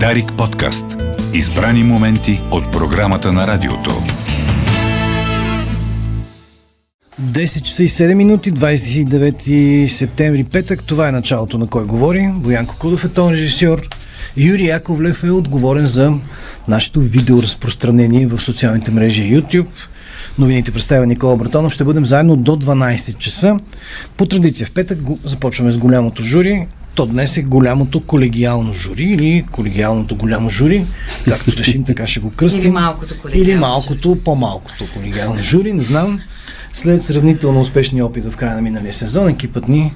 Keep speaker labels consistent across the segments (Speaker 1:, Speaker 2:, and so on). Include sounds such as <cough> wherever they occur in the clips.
Speaker 1: Дарик подкаст. Избрани моменти от програмата на радиото.
Speaker 2: 10 часа и 7 минути, 29 септември, петък. Това е началото на Кой говори. Боянко Кудов е тон режисьор. Юрий Яковлев е отговорен за нашето видеоразпространение в социалните мрежи YouTube. Новините представя Никола Братонов. Ще бъдем заедно до 12 часа. По традиция в петък започваме с голямото жури. То днес е голямото колегиално жури или колегиалното голямо жури, както <laughs> решим, така ще го кръстим.
Speaker 3: Или малкото колегиално
Speaker 2: Или малкото, по-малкото колегиално жури, не знам. След сравнително успешния опит в края на миналия сезон, екипът ни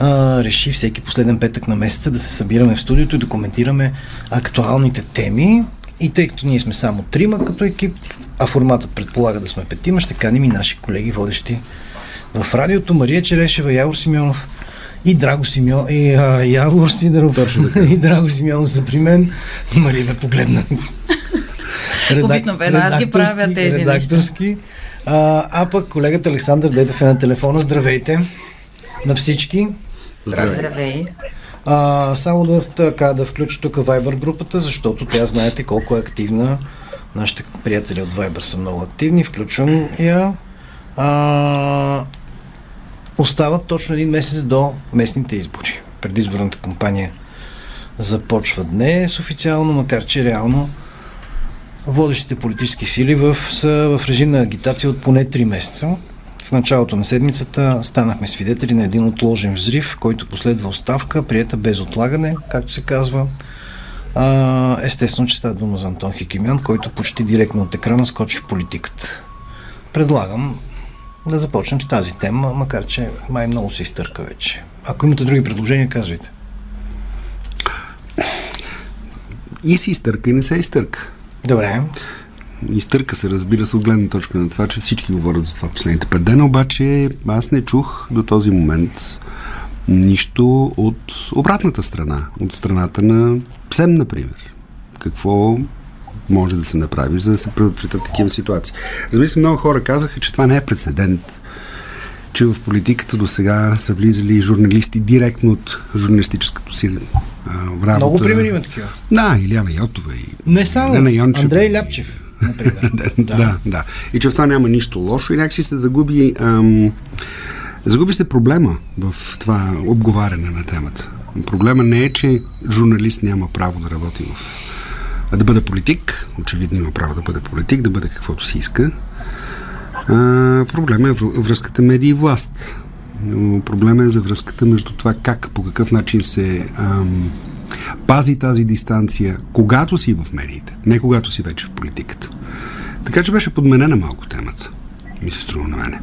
Speaker 2: а, реши всеки последен петък на месеца да се събираме в студиото и да коментираме актуалните теми. И тъй като ние сме само трима като екип, а форматът предполага да сме петима, ще каним и наши колеги водещи в радиото. Мария Черешева, Явор Симеонов и Драго Симеон, и а, Явор Сидоров <laughs> и Драго Симеонов са при мен. Мария ме погледна. <laughs>
Speaker 3: Обикновено аз ги правя тези
Speaker 2: редакторски. А, а пък колегата Александър Дедев е на телефона. Здравейте на всички.
Speaker 3: Здравей. Здравей.
Speaker 2: А, само да, така, да включа тук Viber групата, защото тя знаете колко е активна. Нашите приятели от Viber са много активни. Включвам я. А, остават точно един месец до местните избори. Предизборната кампания започва днес официално, макар че реално водещите политически сили в, са в режим на агитация от поне 3 месеца. В началото на седмицата станахме свидетели на един отложен взрив, който последва оставка, приета без отлагане, както се казва. А, естествено, че става дума за Антон Хикимян, който почти директно от екрана скочи в политиката. Предлагам да започнем с тази тема, макар че май много се изтърка вече. Ако имате други предложения, казвайте.
Speaker 4: И се изтърка, и не се изтърка.
Speaker 2: Добре.
Speaker 4: Изтърка се, разбира се, от гледна точка на това, че всички говорят за това последните пет дена, обаче аз не чух до този момент нищо от обратната страна, от страната на ПСЕМ, например. Какво може да се направи, за да се предотвратят такива ситуации. Разбира се, много хора казаха, че това не е прецедент, че в политиката до сега са влизали журналисти директно от журналистическото си работа.
Speaker 2: Много примери има такива.
Speaker 4: Да, Иляна Йотова и
Speaker 2: Не само, Елена Йончева, Андрей Ляпчев, например. <laughs>
Speaker 4: да, да, да. И че в това няма нищо лошо и някакси се загуби ам, загуби се проблема в това обговаряне на темата. Проблема не е, че журналист няма право да работи в да бъде политик, очевидно има право да бъде политик, да бъде каквото си иска. А, проблема е връзката медии и власт. Но проблема е за връзката между това как, по какъв начин се ам, пази тази дистанция, когато си в медиите, не когато си вече в политиката. Така че беше подменена малко темата, ми се струва на мене.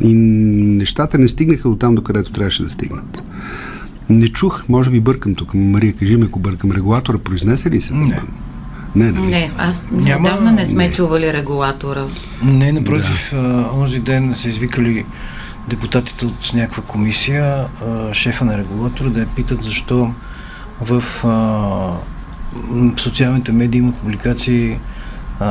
Speaker 4: И нещата не стигнаха до там, до където трябваше да стигнат. Не чух, може би бъркам тук. Мария, кажи ме, ако бъркам. Регулатора произнесе ли се?
Speaker 2: Не.
Speaker 4: Не, нали?
Speaker 3: Не, аз Няма... отдавна не сме не. чували регулатора.
Speaker 2: Не, напротив, да. онзи ден са извикали депутатите от някаква комисия, шефа на регулатора, да я питат защо в а, социалните медии има публикации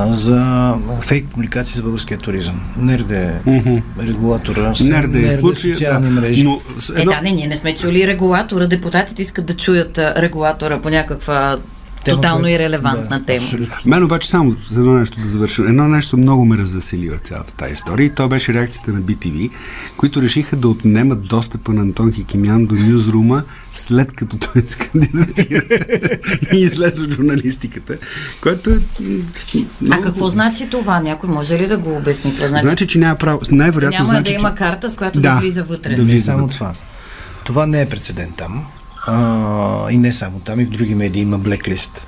Speaker 2: за фейк публикации за българския туризъм. Нерде mm-hmm. регулатора,
Speaker 4: Нерде е
Speaker 2: социални да, мрежи. Но,
Speaker 3: едно... Е, да, не, ние не сме чули регулатора. Депутатите искат да чуят регулатора по някаква Тема, Тотално и релевантна да, тема. Абсолютно.
Speaker 4: Мен обаче само за едно нещо да завършим. Едно нещо много ме развесели в цялата тази история и то беше реакцията на BTV, които решиха да отнемат достъпа на Антон Хикимян до нюзрума след като той <laughs> се кандидатира и излезе от журналистиката, което е...
Speaker 3: Много... А какво значи това? Някой може ли да го обясни? Какво значи?
Speaker 4: значи, че няма право. Най-вероятно
Speaker 3: няма
Speaker 4: значи,
Speaker 3: да има карта, с която да, да влиза вътре.
Speaker 2: Да влиза само това. Това не е прецедент там. А, и не само там, и в други медии има блеклист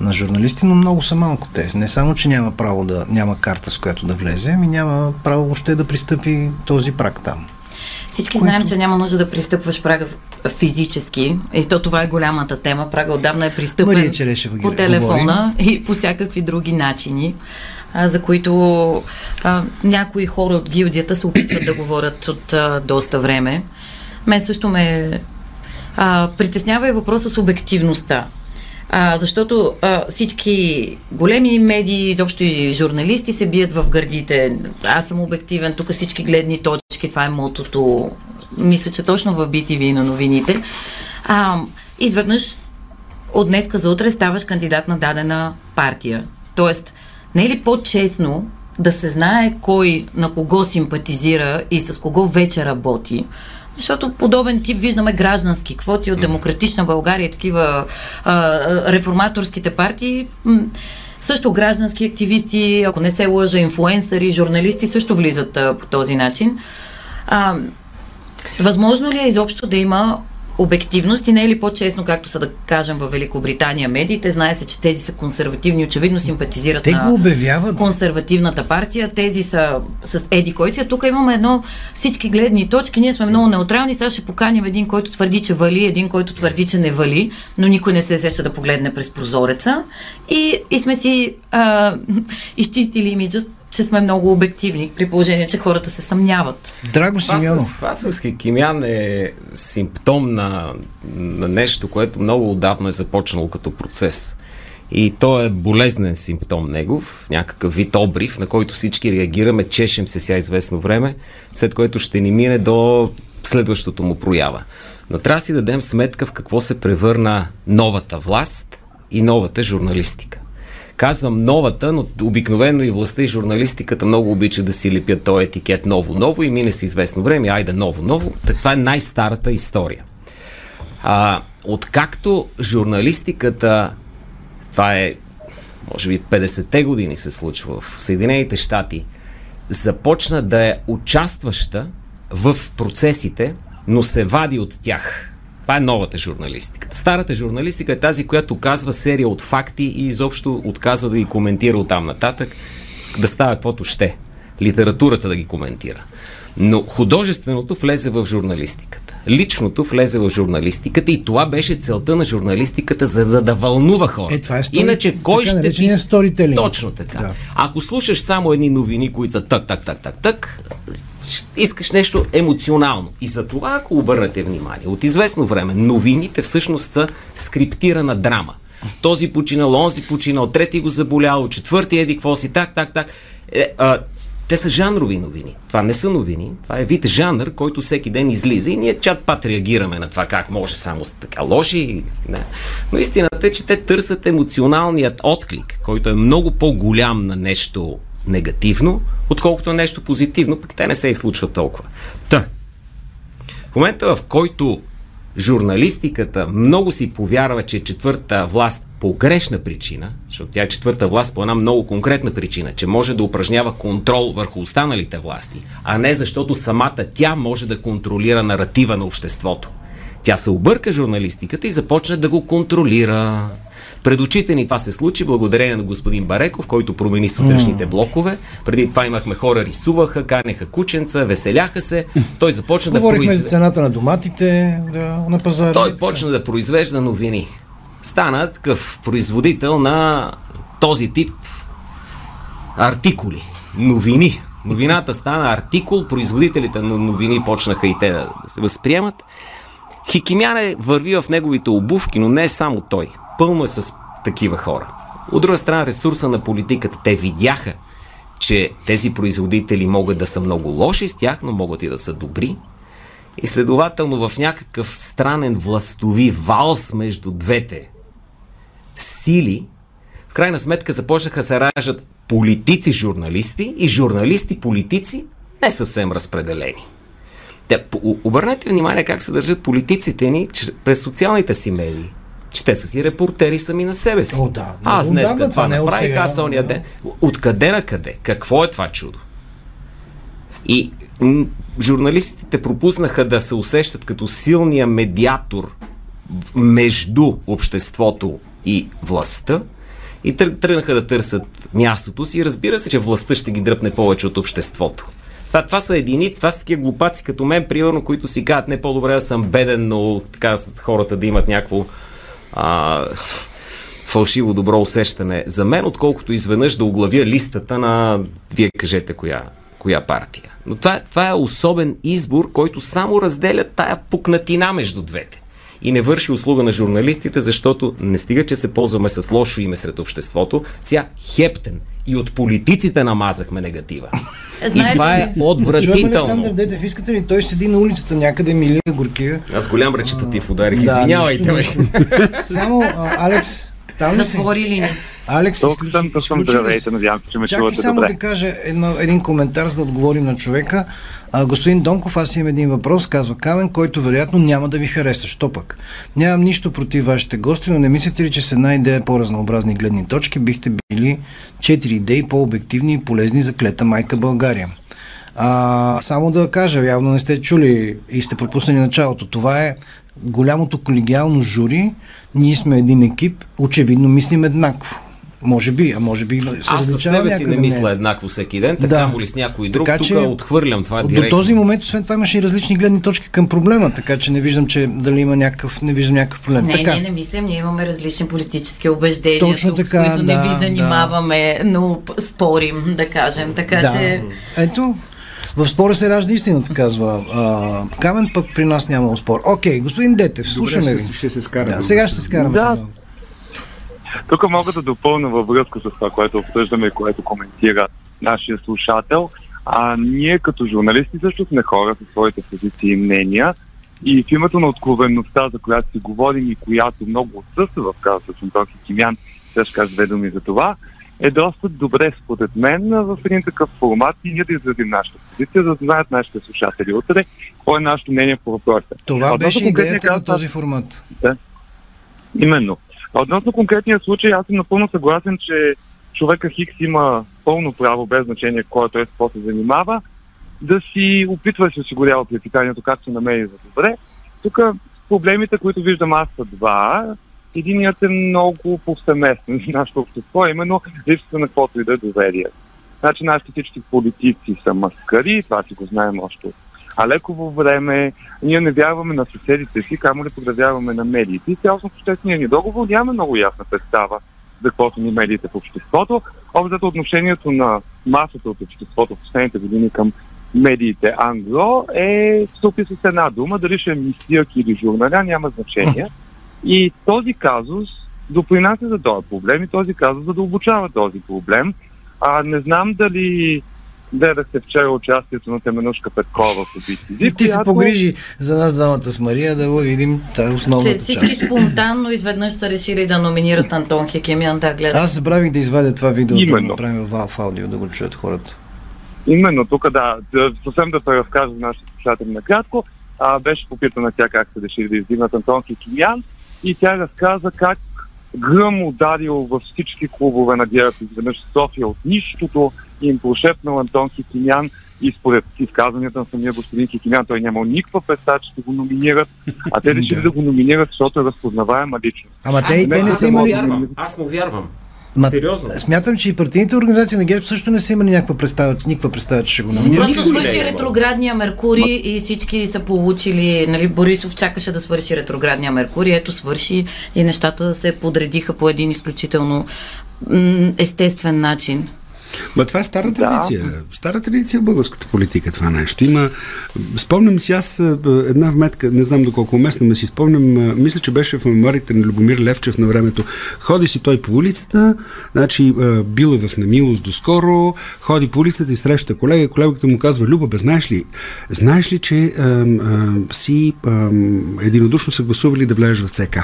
Speaker 2: на журналисти, но много са малко те. Не само, че няма право да няма карта, с която да влезе, ами няма право въобще да пристъпи този прак там.
Speaker 3: Всички Което... знаем, че няма нужда да пристъпваш прага физически. И то това е голямата тема. Прага отдавна е пристъпен по телефона говори. и по всякакви други начини, а, за които а, някои хора от гилдията се опитват да говорят от а, доста време. Мен също ме а, притеснява и въпроса с обективността. А, защото а, всички големи медии, изобщо и журналисти се бият в гърдите. Аз съм обективен, тук всички гледни точки, това е мотото. Мисля, че точно в BTV на новините. А, изведнъж от днеска за утре ставаш кандидат на дадена партия. Тоест, не е ли по-честно да се знае кой на кого симпатизира и с кого вече работи? Защото подобен тип виждаме граждански квоти от Демократична България и такива а, реформаторските партии. Също граждански активисти, ако не се лъжа, инфуенсъри, журналисти също влизат а, по този начин. А, възможно ли е изобщо да има обективност и не е ли по-честно, както са да кажем в Великобритания медиите, знае се, че тези са консервативни, очевидно симпатизират
Speaker 2: Те на обявяват.
Speaker 3: консервативната партия, тези са с Еди кой си. Тук имаме едно всички гледни точки, ние сме много неутрални, сега ще поканим един, който твърди, че вали, един, който твърди, че не вали, но никой не се сеща да погледне през прозореца и, и сме си а, <laughs> изчистили имиджа че сме много обективни, при положение, че хората се съмняват.
Speaker 2: Драго Симеонов.
Speaker 5: Това, с, това с Хикимян е симптом на, на нещо, което много отдавна е започнало като процес. И то е болезнен симптом негов, някакъв вид обрив, на който всички реагираме, чешем се ся известно време, след което ще ни мине до следващото му проява. Но трябва да си дадем сметка в какво се превърна новата власт и новата журналистика. Казвам новата, но обикновено и властта и журналистиката много обичат да си лепят този етикет ново-ново и мине си известно време, айде ново-ново. Това е най-старата история. А, откакто журналистиката, това е, може би 50-те години се случва в Съединените щати, започна да е участваща в процесите, но се вади от тях. Това е новата журналистика. Старата журналистика е тази, която казва серия от факти и изобщо отказва да ги коментира от там нататък, да става каквото ще. Литературата да ги коментира. Но художественото влезе в журналистиката. Личното влезе в журналистиката и това беше целта на журналистиката, за, за да вълнува хора.
Speaker 2: Е, това е стори...
Speaker 5: Иначе кой
Speaker 2: така,
Speaker 5: ще
Speaker 2: ти... Сторителинг.
Speaker 5: Точно така. Да. Ако слушаш само едни новини, които са так, так, так, так, так, искаш нещо емоционално. И за това, ако обърнете внимание, от известно време новините всъщност са скриптирана драма. Този починал, онзи починал, трети го заболял, четвърти еди какво си, так, так, так. Е, а, те са жанрови новини. Това не са новини. Това е вид жанр, който всеки ден излиза и ние чат пат реагираме на това как може само с така лоши. Не. Но истината е, че те търсят емоционалният отклик, който е много по-голям на нещо негативно, отколкото нещо позитивно, пък те не се излучват толкова. Та, в момента в който журналистиката много си повярва, че четвърта власт по грешна причина, защото тя е четвърта власт по една много конкретна причина, че може да упражнява контрол върху останалите власти, а не защото самата тя може да контролира наратива на обществото. Тя се обърка журналистиката и започна да го контролира. Пред очите ни това се случи благодарение на господин Бареков, който промени сутрешните блокове. Преди това имахме хора, рисуваха, канеха кученца, веселяха се. Той започна
Speaker 2: да
Speaker 5: произвежда...
Speaker 2: за цената на доматите да, на пазара.
Speaker 5: Той почна да произвежда новини. Стана такъв производител на този тип артикули, новини. Новината стана артикул, производителите на новини почнаха и те да се възприемат. Хикимяне върви в неговите обувки, но не е само той. Пълно е с такива хора. От друга страна, ресурса на политиката. Те видяха, че тези производители могат да са много лоши с тях, но могат и да са добри. И следователно в някакъв странен властови валс между двете сили, в крайна сметка започнаха се раждат политици-журналисти и журналисти-политици не съвсем разпределени. Те, обърнете внимание как се държат политиците ни през социалните си медии че те са си репортери сами на себе си.
Speaker 2: О, да.
Speaker 5: Аз днес това, това направих, аз ония ден. Откъде на къде? Какво е това чудо? И м- журналистите пропуснаха да се усещат като силния медиатор между обществото и властта и тръгнаха да търсят мястото си. Разбира се, че властта ще ги дръпне повече от обществото. Това, това са единици, това са такива глупаци като мен, примерно, които си казват не по-добре да съм беден, но така хората да имат някакво а, фалшиво добро усещане за мен, отколкото изведнъж да оглавя листата на вие кажете коя, коя партия. Но това, това е особен избор, който само разделя тая пукнатина между двете. И не върши услуга на журналистите, защото не стига, че се ползваме с лошо име сред обществото, сега хептен и от политиците намазахме негатива. Знаете, и това е отвратително. Чуваме
Speaker 2: Александър Детев, искате ли? Той седи на улицата някъде, Милия Горкия.
Speaker 5: Аз голям речитатив ударих, да, извинявайте ме. <laughs>
Speaker 2: Само, а, Алекс,
Speaker 3: там Затвори ли не?
Speaker 2: Алекс, съм,
Speaker 6: тук съм, здравейте, надявам се, че ме Чакай
Speaker 2: само
Speaker 6: добре.
Speaker 2: да кажа едно, един коментар, за да отговорим на човека. А, господин Донков, аз имам един въпрос, казва Камен, който вероятно няма да ви хареса. Що пък? Нямам нищо против вашите гости, но не мислите ли, че с една идея по-разнообразни гледни точки бихте били четири идеи по-обективни и полезни за клета майка България? А, само да кажа, явно не сте чули и сте пропуснали началото. Това е голямото колегиално жури. Ние сме един екип, очевидно мислим еднакво. Може би, а може би
Speaker 5: се Аз със себе си не мисля не. еднакво всеки ден, така да. ли с някой друг, така, че, тук отхвърлям това
Speaker 2: директно. До този момент, освен това, имаше и различни гледни точки към проблема, така че не виждам, че дали има някакъв, не виждам някакъв проблем.
Speaker 3: Не,
Speaker 2: така.
Speaker 3: ние не мислим, ние имаме различни политически убеждения, Точно тук, така, с които да, не ви занимаваме, да. но спорим, да кажем, така
Speaker 2: да.
Speaker 3: че...
Speaker 2: Ето, в спора се ражда истината, казва а, Камен, пък при нас няма спор. Окей, господин Детев, слушаме
Speaker 4: ви. Ще се скараме.
Speaker 2: Да, сега ще се скараме. Да.
Speaker 6: Тук мога да допълня във връзка с това, което обсъждаме и което коментира нашия слушател. А ние като журналисти също сме хора със своите позиции и мнения. И в името на откровенността, за която си говорим и която много отсъства в казуса с Антон Кимян, ще кажа две думи за това, е доста добре, според мен, в един такъв формат и ние да изразим нашата позиция, за да знаят нашите слушатели утре какво е нашето мнение по въпроса.
Speaker 2: Това Относно беше идеята каза, на този формат.
Speaker 6: Да. Именно. Относно конкретния случай, аз съм напълно съгласен, че човека Хикс има пълно право, без значение кой той е, какво се занимава, да си опитва да се осигурява препитанието както намери за добре. Тук проблемите, които виждам аз са два. Единият е много повсеместен в нашето общество, именно липсата на каквото и да е доверие. Значи нашите всички политици са маскари, това си го знаем още от а леко време ние не вярваме на съседите си, камо ли подразяваме на медиите. И цялостно обществения ни договор няма много ясна представа за какво са ни медиите в обществото. Обзато отношението на масата от обществото в последните години към медиите англо е се описва с една дума, дали ще е мистияк или журналя, няма значение. И този казус допринася за този проблем и този казус задълбочава този проблем. А, не знам дали гледахте вчера участието на Теменушка Петкова в убийци.
Speaker 2: Ти се погрижи за нас двамата с Мария да го видим тази основната
Speaker 3: Че всички част. спонтанно изведнъж са решили да номинират Антон Хекемян да гледат.
Speaker 2: Аз забравих да извадя това видео, Именно. да го направим в, в аудио, да го чуят хората.
Speaker 6: Именно, тук да, да съвсем да разкажа за нашите слушатели накратко. А, беше попитана тя как се решили да издигнат Антон Хекемян и тя разказа как гръм ударил във всички клубове на ГЕРБ изведнъж София от нищото, им прошепнал Антон Хикимян и според изказванията на самия господин Хикимян, той нямал никаква представа, че ще го номинират, а те <laughs> решили да го номинират, защото е разпознаваема личност.
Speaker 2: Ама те, те не са
Speaker 5: имали... Аз му вярвам. Ма, Сериозно?
Speaker 2: Смятам, че и партийните организации на ГЕРБ също не са имали някаква представа, никаква представа, че ще го номинират.
Speaker 3: Просто свърши ретроградния Меркурий Ма... и всички са получили, нали, Борисов чакаше да свърши ретроградния Меркурий, ето свърши и нещата се подредиха по един изключително естествен начин.
Speaker 4: Ма това е стара традиция. Да. Стара традиция в българската политика това нещо. Има, спомням си аз една вметка, не знам доколко уместно ме си спомням, мисля, че беше в меморите на Любомир Левчев на времето. Ходи си той по улицата, значи бил е в немилост доскоро, ходи по улицата и среща колега, колегата му казва, Люба, бе, знаеш ли, знаеш ли, че а, а, си а, единодушно са гласували да влезеш в ЦК?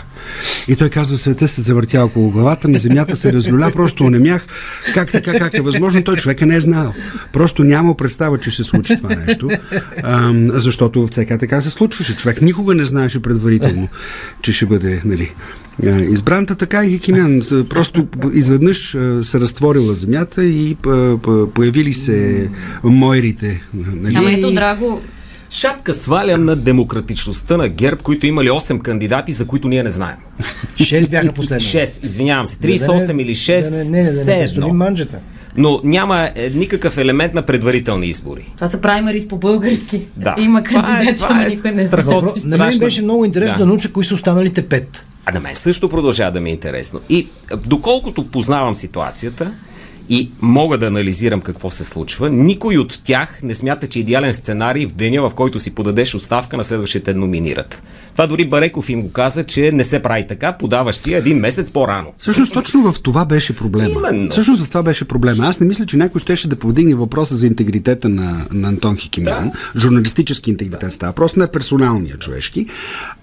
Speaker 4: И той казва, света се завъртя около главата ми, земята се разлюля, просто онемях. Как така, как е възможно? Той човека не е знаел. Просто няма представа, че ще се случи това нещо, защото в ЦК така се случваше. Човек никога не знаеше предварително, че ще бъде, нали, избраната така и Хикимян. Просто изведнъж се разтворила земята и появили се мойрите.
Speaker 3: Нали? Ама ето, Драго,
Speaker 5: Шапка сваля на демократичността на ГЕРБ, които имали 8 кандидати, за които ние не знаем.
Speaker 2: 6 бяха последни.
Speaker 5: 6, извинявам се. 38 или 6,
Speaker 2: не, не, не, не, не, не, не,
Speaker 5: но няма е, никакъв елемент на предварителни избори.
Speaker 3: Това са праймарис по български. Да. Има кандидати, това е, никой не знае.
Speaker 2: На мен беше много интересно да, да науча кои са останалите пет.
Speaker 5: А на мен също продължава да ми е интересно. И доколкото познавам ситуацията, и мога да анализирам какво се случва, никой от тях не смята, че идеален сценарий в деня, в който си подадеш оставка на следващите номинират. Това дори Бареков им го каза, че не се прави така, подаваш си един месец по-рано.
Speaker 4: Всъщност точно в това беше проблема. Именно. Всъщност в това беше проблема. Аз не мисля, че някой щеше да повдигне въпроса за интегритета на, на Антон Хикимян. Да. Журналистически интегритет става. Просто не персоналния човешки.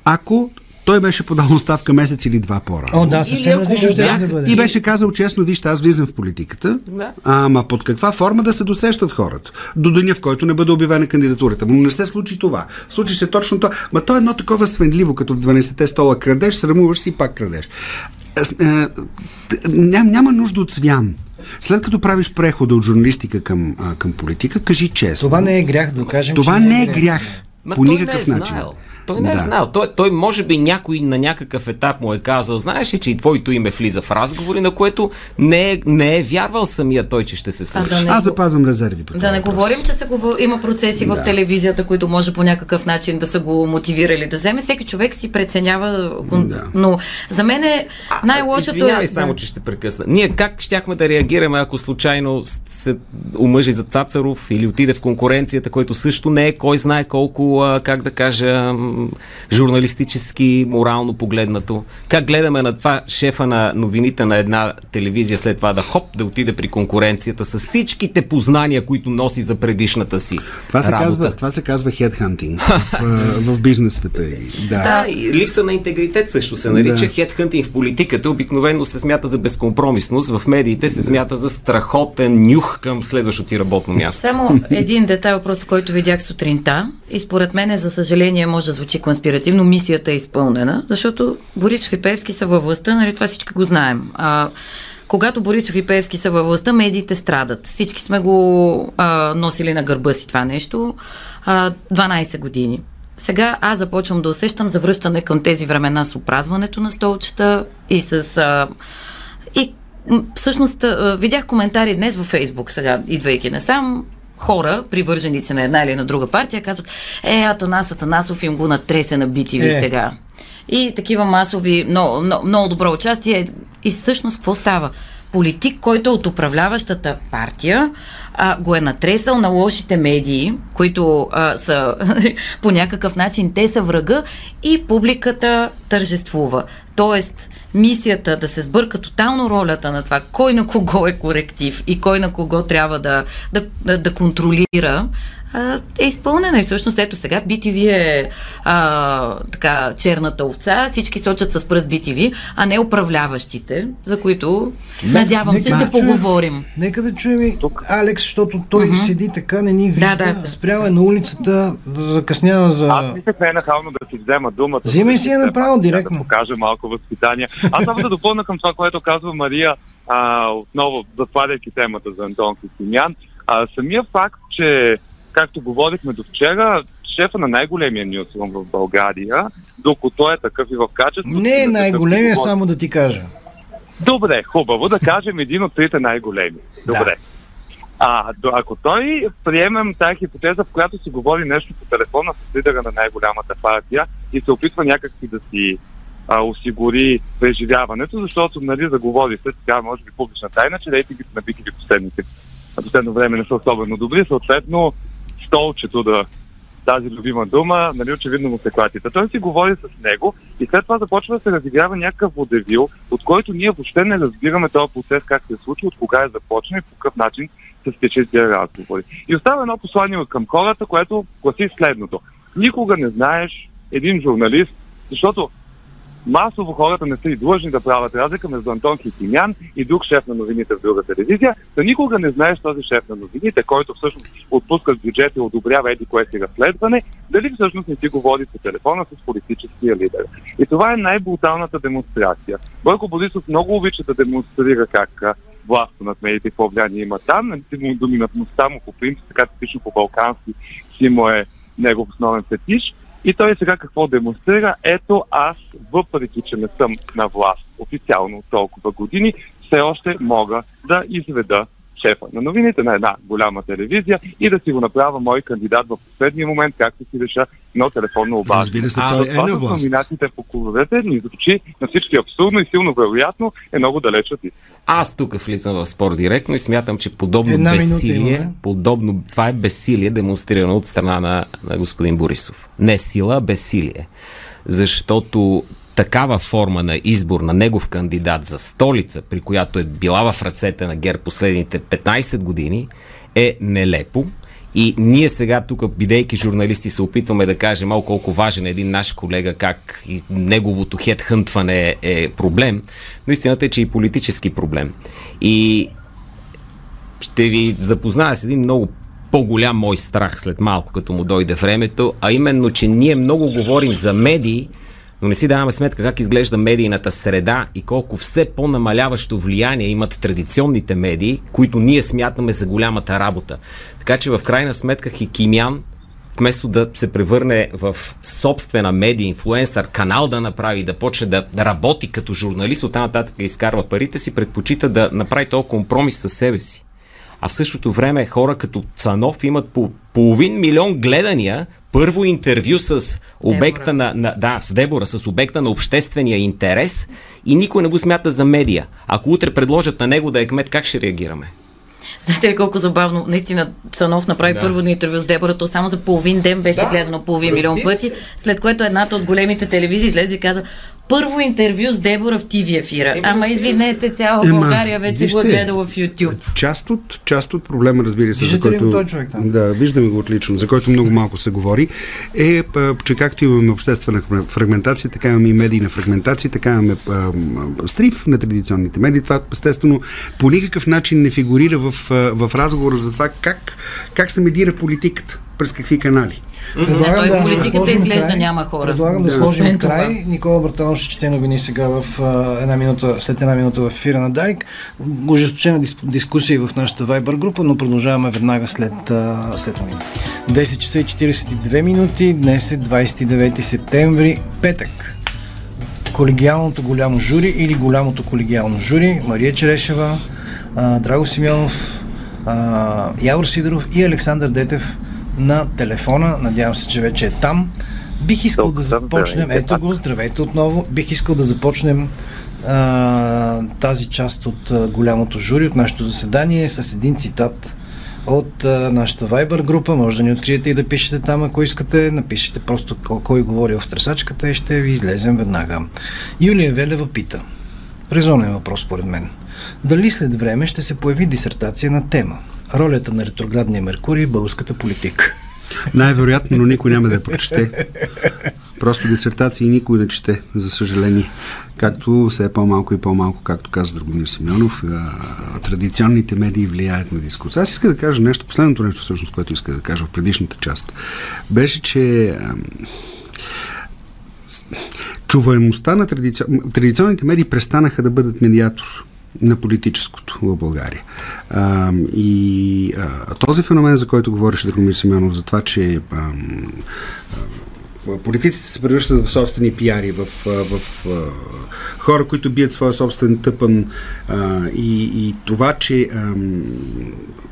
Speaker 4: Ако той беше подал оставка месец или два по-рано.
Speaker 2: О, да, съвсем различно ще да
Speaker 4: бъде. И беше казал честно, вижте, аз влизам в политиката, да. ама под каква форма да се досещат хората? До деня, в който не бъде обявена кандидатурата. Но не се случи това. Случи се точно това. Ма то е едно такова свенливо, като в 12-те стола крадеш, срамуваш си и пак крадеш. Е, е, ням, няма нужда от свян. След като правиш прехода от журналистика към, а, към политика, кажи честно.
Speaker 2: Това не е грях, да кажем.
Speaker 4: Това не е грях. грях. Ма по никакъв не е начин. Знаел.
Speaker 5: Той не е да. знаел. Той, той може би някой на някакъв етап му е казал, знаеш ли, че и твоето име влиза в разговори, на което не е, не е вярвал самия той, че ще се случи.
Speaker 4: Да Аз запазвам резерви.
Speaker 3: По да не въпрос. говорим, че се говор... има процеси да. в телевизията, които може по някакъв начин да са го мотивирали да вземе. Всеки човек си преценява. Да. Но за мен е най-лошото.
Speaker 5: Извинявай е... само, че ще прекъсна. Ние как щяхме да реагираме, ако случайно се омъжи за Цацаров или отиде в конкуренцията, който също не е кой знае колко, как да кажа, журналистически, морално погледнато. Как гледаме на това шефа на новините на една телевизия след това да хоп, да отиде при конкуренцията с всичките познания, които носи за предишната си
Speaker 4: това се работа. Казва, това се казва headhunting в, в бизнес света.
Speaker 5: Да. да, и липса на интегритет също се нарича. Да. Headhunting в политиката обикновено се смята за безкомпромисност, в медиите се смята за страхотен нюх към следващото ти работно място.
Speaker 3: Само един детайл, просто който видях сутринта и според мен, за съжаление, може да звучи конспиративно, мисията е изпълнена, защото Борисов и Певски са във властта, нали, това всички го знаем. А, когато Борисов и Певски са във властта, медиите страдат. Всички сме го а, носили на гърба си това нещо а, 12 години. Сега аз започвам да усещам завръщане към тези времена с опразването на столчета и с... А, и всъщност видях коментари днес във Фейсбук, сега идвайки насам, хора, привърженици на една или на друга партия, казват, е, Атанас Атанасов им го натресе на BTV е. сега. И такива масови, много, много, много добро участие. И всъщност какво става? Политик, който е от управляващата партия, а, го е натресал на лошите медии, които а, са <laughs> по някакъв начин те са врага и публиката тържествува. Тоест, мисията да се сбърка тотално ролята на това, кой на кого е коректив и кой на кого трябва да, да, да, да контролира, е изпълнена. И всъщност ето сега BTV е а, така черната овца, всички сочат с пръст BTV, а не управляващите, за които не, надявам се ще да поговорим.
Speaker 2: Нека да чуем и Алекс, защото той uh-huh. седи така, не ни вижда, да, да. спрява е на улицата, да закъснява за...
Speaker 6: Аз мислех не е нахално да си взема думата.
Speaker 2: Взимай си я направо директно.
Speaker 6: Да покажа малко възпитание. Аз само да допълна към това, което казва Мария, а, отново затваряйки темата за Антон Костимян. А, самия факт, че както говорихме до вчера, шефа на най-големия нюсрум в България, докато е такъв и в качество.
Speaker 2: Не е най-големия, само да ти кажа.
Speaker 6: Добре, хубаво да кажем един от трите най-големи. Добре. Да. А, ако той приемем тази хипотеза, в която си говори нещо по телефона с лидера на най-голямата партия и се опитва някакси да си а, осигури преживяването, защото нали, заговори се, така може би публична тайна, че рейтингите на битиви последните последно време не са особено добри, съответно столчето да тази любима дума, нали, очевидно му се клатите. Той си говори с него и след това започва да се разиграва някакъв водевил, от който ние въобще не разбираме този процес, как се случи, от кога е започнал и по какъв начин се стече тези разговори. И остава едно послание към хората, което гласи следното. Никога не знаеш един журналист, защото масово хората не са и длъжни да правят разлика между Антон Хитимян и друг шеф на новините в друга телевизия. Да никога не знаеш този шеф на новините, който всъщност отпуска бюджет и одобрява еди кое си разследване, дали всъщност не си говори по телефона с политическия лидер. И това е най-бруталната демонстрация. Бойко Борисов много обича да демонстрира как власт над медиите, какво влияние има там. Доминантността му по принцип, така типично по балкански си му е негов основен фетиш. И той сега какво демонстрира? Ето аз, въпреки че не съм на власт официално толкова години, все още мога да изведа шефа на новините на една голяма телевизия и да си го направя мой кандидат в последния момент, както си реша но телефонно обаждане.
Speaker 4: Разбира се, той е на власт.
Speaker 6: номинациите по клубовете ни звучи на всички абсурдно и силно вероятно е много далеч от
Speaker 5: Аз тук влизам в спор директно и смятам, че подобно Една безсилие, подобно, това е безсилие демонстрирано от страна на, на господин Борисов. Не сила, а безсилие. Защото такава форма на избор на негов кандидат за столица, при която е била в ръцете на ГЕР последните 15 години, е нелепо. И ние сега тук, бидейки журналисти, се опитваме да кажем малко колко важен е един наш колега, как и неговото хедхънтване е проблем, но истината е, че е и политически проблем. И ще ви запозная с един много по-голям мой страх след малко, като му дойде времето, а именно, че ние много говорим за медии, но не си даваме сметка как изглежда медийната среда и колко все по-намаляващо влияние имат традиционните медии, които ние смятаме за голямата работа. Така че в крайна сметка Хикимян вместо да се превърне в собствена медия, инфлуенсър, канал да направи, да почне да, работи като журналист, оттам нататък изкарва парите си, предпочита да направи този компромис със себе си. А в същото време хора като Цанов имат по половин милион гледания първо интервю с обекта на, на, да, с Дебора, с обекта на обществения интерес и никой не го смята за медия. Ако утре предложат на него да е кмет, как ще реагираме?
Speaker 3: Знаете ли колко забавно? Наистина Цанов направи да. първо на интервю с Дебора, то само за половин ден беше да, гледано половин милион пъти, след което едната от големите телевизии излезе и каза първо интервю с Дебора в ТВ ефира. Еми, Ама извинете, цяла Ема, България вече вижте, го е гледала в YouTube.
Speaker 4: Част от, част от проблема, разбира се,
Speaker 2: Виждате за който... Ли човек там?
Speaker 4: Да, виждаме го отлично, за който много малко се говори, е, че както имаме обществена фрагментация, така имаме и медийна фрагментация, така имаме а, стрив на традиционните медии. Това естествено по никакъв начин не фигурира в, в разговора за това как, как се медира политиката, през какви канали.
Speaker 3: Предлагам да, политиката да изглежда край, няма хора.
Speaker 2: Предлагам да, да сложим край. Това. Никола Бартанов ще чете новини сега в uh, една минута, след една минута в ефира на Дарик. Ожесточена дискусия в нашата Viber група, но продължаваме веднага след, uh, след новини. 10 часа и 42 минути. Днес е 29 септември, петък. Колегиалното голямо жури или голямото колегиално жури. Мария Черешева, uh, Драго Симеонов, Явор Сидоров и Александър Детев на телефона. Надявам се, че вече е там. Бих искал Толкова да започнем. Да, ето го, здравейте отново. Бих искал да започнем а, тази част от а, голямото жури, от нашето заседание, с един цитат от а, нашата Viber група. Може да ни откриете и да пишете там, ако искате. Напишете просто кой говори в тресачката и ще ви излезем веднага. Юлия Велева пита. Резонен въпрос, според мен. Дали след време ще се появи дисертация на тема? Ролята на ретроградния Меркурий в българската политика.
Speaker 4: Най-вероятно, но никой няма да я прочете. Просто дисертации никой не чете, за съжаление. Както все по-малко и по-малко, както каза Драгомир Симеонов, традиционните медии влияят на дискурс. Аз иска да кажа нещо, последното нещо всъщност, което иска да кажа в предишната част, беше, че чуваемостта на традици... традиционните медии престанаха да бъдат медиатор на политическото в България. А, и а, този феномен, за който говореше Драгомир Семенов, за това, че а, политиците се превръщат в собствени пиари, в, в, в хора, които бият своя собствен тъпън а, и, и това, че а,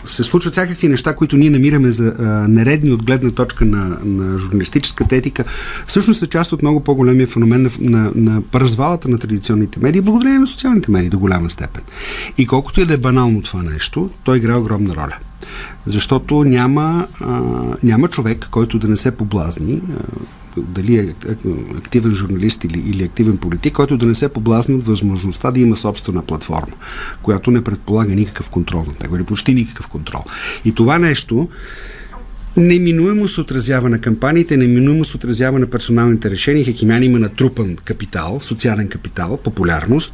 Speaker 4: се случват всякакви неща, които ние намираме за а, нередни от гледна точка на, на журналистическата етика, всъщност е част от много по-големия феномен на, на, на развалата на традиционните медии, благодарение на социалните медии до голяма степен. И колкото и да е банално това нещо, той играе огромна роля. Защото няма, а, няма човек, който да не се поблазни. А, дали е активен журналист или, или активен политик, който да не се поблазни от възможността да има собствена платформа, която не предполага никакъв контрол на него или почти никакъв контрол. И това нещо неминуемо се отразява на кампаниите, неминуемо се отразява на персоналните решения. Хекимян има натрупан капитал, социален капитал, популярност.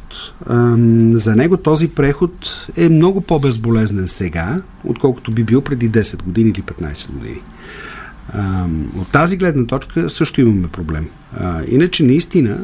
Speaker 4: За него този преход е много по-безболезнен сега, отколкото би бил преди 10 години или 15 години. От тази гледна точка също имаме проблем. Иначе, наистина,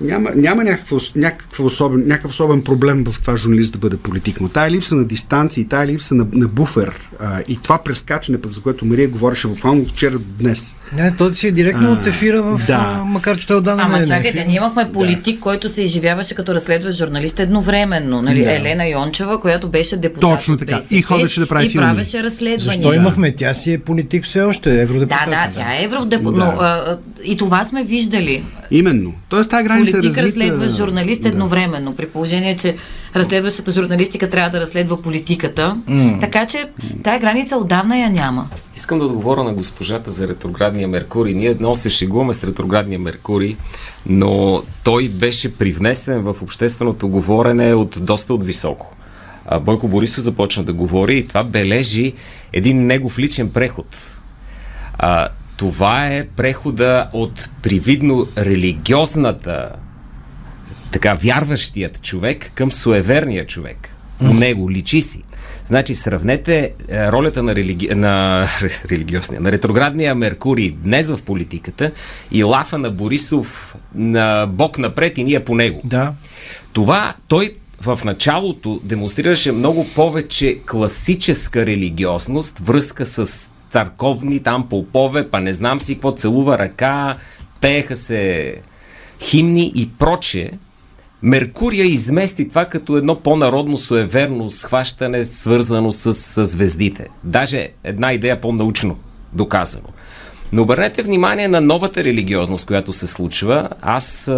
Speaker 4: няма, няма някакъв, някакъв, особен, някакъв особен проблем в това журналист да бъде политик, но тая липса на дистанция и тая липса на, на буфер а, и това прескачане, пък, за което Мария говореше буквално вчера днес.
Speaker 2: Не, той си е директно а, от ефира, в, да. макар че той отдавна
Speaker 3: Ама не е чакайте, ние имахме политик, да. който се изживяваше като разследва журналист едновременно. Нали? Да. Елена Йончева, която беше депутат.
Speaker 4: Точно така. БСП, и ходеше да прави
Speaker 3: и
Speaker 4: филми.
Speaker 3: правеше разследвания.
Speaker 2: Защо имахме? Тя си е политик все още, евродепутат.
Speaker 3: Да, да, тя е евродепутат. Да. Но а, и това сме виждали.
Speaker 4: Именно. Тоест тази граница
Speaker 3: Политик е развита... разследва журналист да. едновременно, при положение, че разследващата журналистика трябва да разследва политиката. Mm. Така че тая граница отдавна я няма.
Speaker 5: Искам да отговоря на госпожата за ретроградния Меркурий. Ние едно се шегуваме с ретроградния Меркурий, но той беше привнесен в общественото говорене от доста от високо. Бойко Борисов започна да говори и това бележи един негов личен преход. А, това е прехода от привидно религиозната, така вярващият човек към суеверния човек. У него личи си. Значи сравнете е, ролята на, религи... на <laughs> религиозния, на ретроградния Меркурий днес в политиката и лафа на Борисов на бок напред и ние по него.
Speaker 2: Да.
Speaker 5: Това той в началото демонстрираше много повече класическа религиозност, връзка с църковни там попове, па не знам си какво, целува ръка, пееха се химни и проче. Меркурия измести това като едно по-народно суеверно схващане, свързано с, с звездите. Даже една идея по-научно доказано. Но обърнете внимание на новата религиозност, която се случва. Аз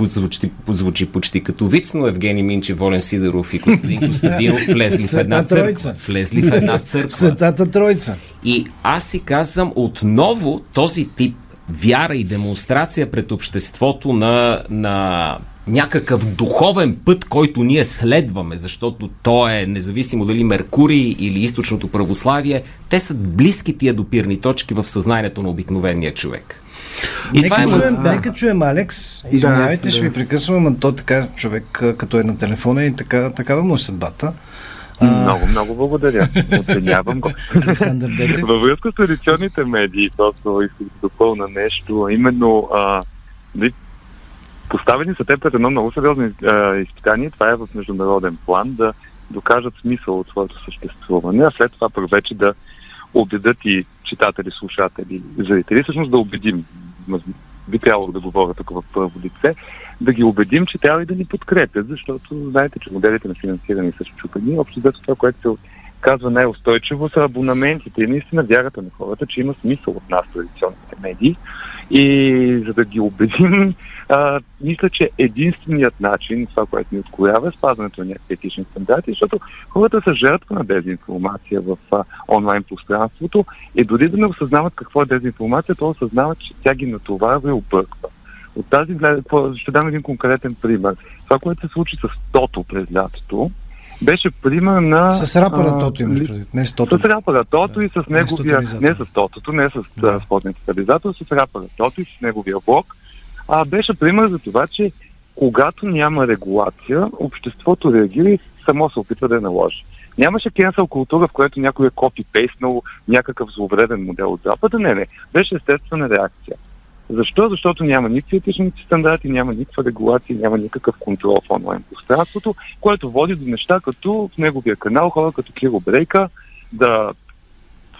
Speaker 5: звучи, звучи почти като виц, но Евгений Минче, Волен Сидоров и Костадин Костадинов <laughs> влезли в една църква. Влезли в една <laughs> църква.
Speaker 2: Светата Тройца.
Speaker 5: И аз си казвам отново този тип вяра и демонстрация пред обществото на, на някакъв духовен път, който ние следваме, защото то е независимо дали Меркурий или източното православие, те са близки тия допирни точки в съзнанието на обикновения човек.
Speaker 2: И нека, това е чуем, да. нека чуем Алекс. Извинявайте, да, ще да. ви прекъсвам, но то така човек, като е на телефона и така, такава му е съдбата.
Speaker 6: А... Много, много благодаря. Оценявам го.
Speaker 2: Александър Детев.
Speaker 6: Във връзка с традиционните медии, просто искам да допълна нещо. Именно а, Поставени са те пред едно много сериозно изпитание. Това е в международен план да докажат смисъл от своето съществуване, а след това пък вече да убедят и читатели, слушатели, зрители, всъщност да убедим, би трябвало да говоря тук в първо лице, да ги убедим, че трябва и да ни подкрепят, защото знаете, че моделите на финансиране са чупени. Общо взето това, което се казва най-устойчиво са абонаментите и наистина вярата на хората, че има смисъл от нас, традиционните медии. И за да ги убедим, а, мисля, че единственият начин, това, което ни откроява, е спазването на някакви етични стандарти, защото хората са жертва на дезинформация в а, онлайн пространството и дори да не осъзнават какво е дезинформация, то осъзнават, че тя ги натоварва и обърква. От тази ще дам един конкретен пример. Това, което се случи с Тото през лятото, беше пример на...
Speaker 2: С рапъра Тото имаш предвид, не с Тото.
Speaker 6: С рапъра Тото да. и с неговия... Не с Тотото, не с да. спортния тотализатор, с рапъра Тото и с неговия блог. А, беше пример за това, че когато няма регулация, обществото реагира и само се опитва да я наложи. Нямаше кенсъл култура, в която някой е копи-пейснал някакъв зловреден модел от Запада. Не, не. Беше естествена реакция. Защо? Защото няма никакви етични стандарти, няма никаква регулация, няма никакъв контрол в онлайн пространството, което води до неща като в неговия канал хора като Киро Брейка да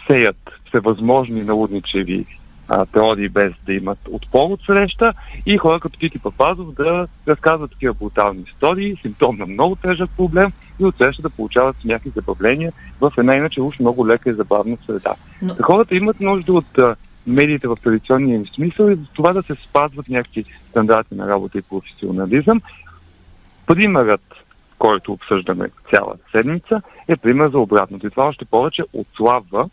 Speaker 6: сеят всевъзможни налудничеви а, теории без да имат отпор от среща и хора като Тити Папазов да разказват такива брутални истории, симптом на много тежък проблем и от среща да получават някакви забавления в една иначе уж много лека и забавна среда. Но... Хората имат нужда от медиите в традиционния им смисъл и за това да се спазват някакви стандарти на работа и професионализъм. Примерът, който обсъждаме цялата седмица, е пример за обратното. И това още повече отслабва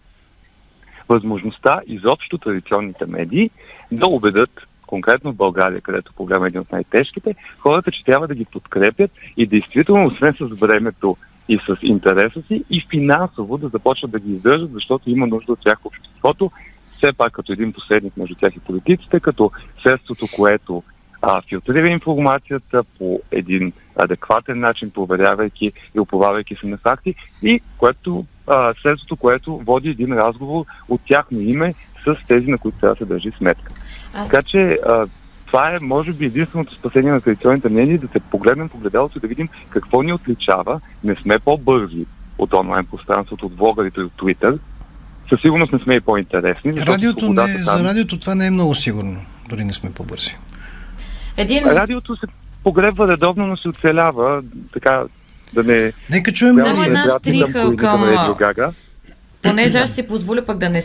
Speaker 6: възможността изобщо традиционните медии да убедат конкретно в България, където проблема е един от най-тежките, хората, че трябва да ги подкрепят и действително, освен с времето и с интереса си, и финансово да започнат да ги издържат, защото има нужда от тях обществото все пак като един посредник между тях и политиците, като средството, което а, филтрира информацията по един адекватен начин, проверявайки и оповавайки се на факти и което, а, средството, което води един разговор от тяхно име с тези, на които трябва да се държи сметка. Аз... Така че а, това е, може би, единственото спасение на традиционните мнения, да се погледнем по гледалото и да видим какво ни отличава. Не сме по-бързи от онлайн пространството, от влогарите, от Twitter. Със сигурност не сме и по-интересни.
Speaker 2: Радиото не, там... За радиото това не е много сигурно. Дори не сме по-бързи.
Speaker 6: Един... Радиото се погребва редовно, но се оцелява. Така, да не...
Speaker 2: Нека чуем
Speaker 3: Само една штриха към... Понеже аз ще си позволя пък да не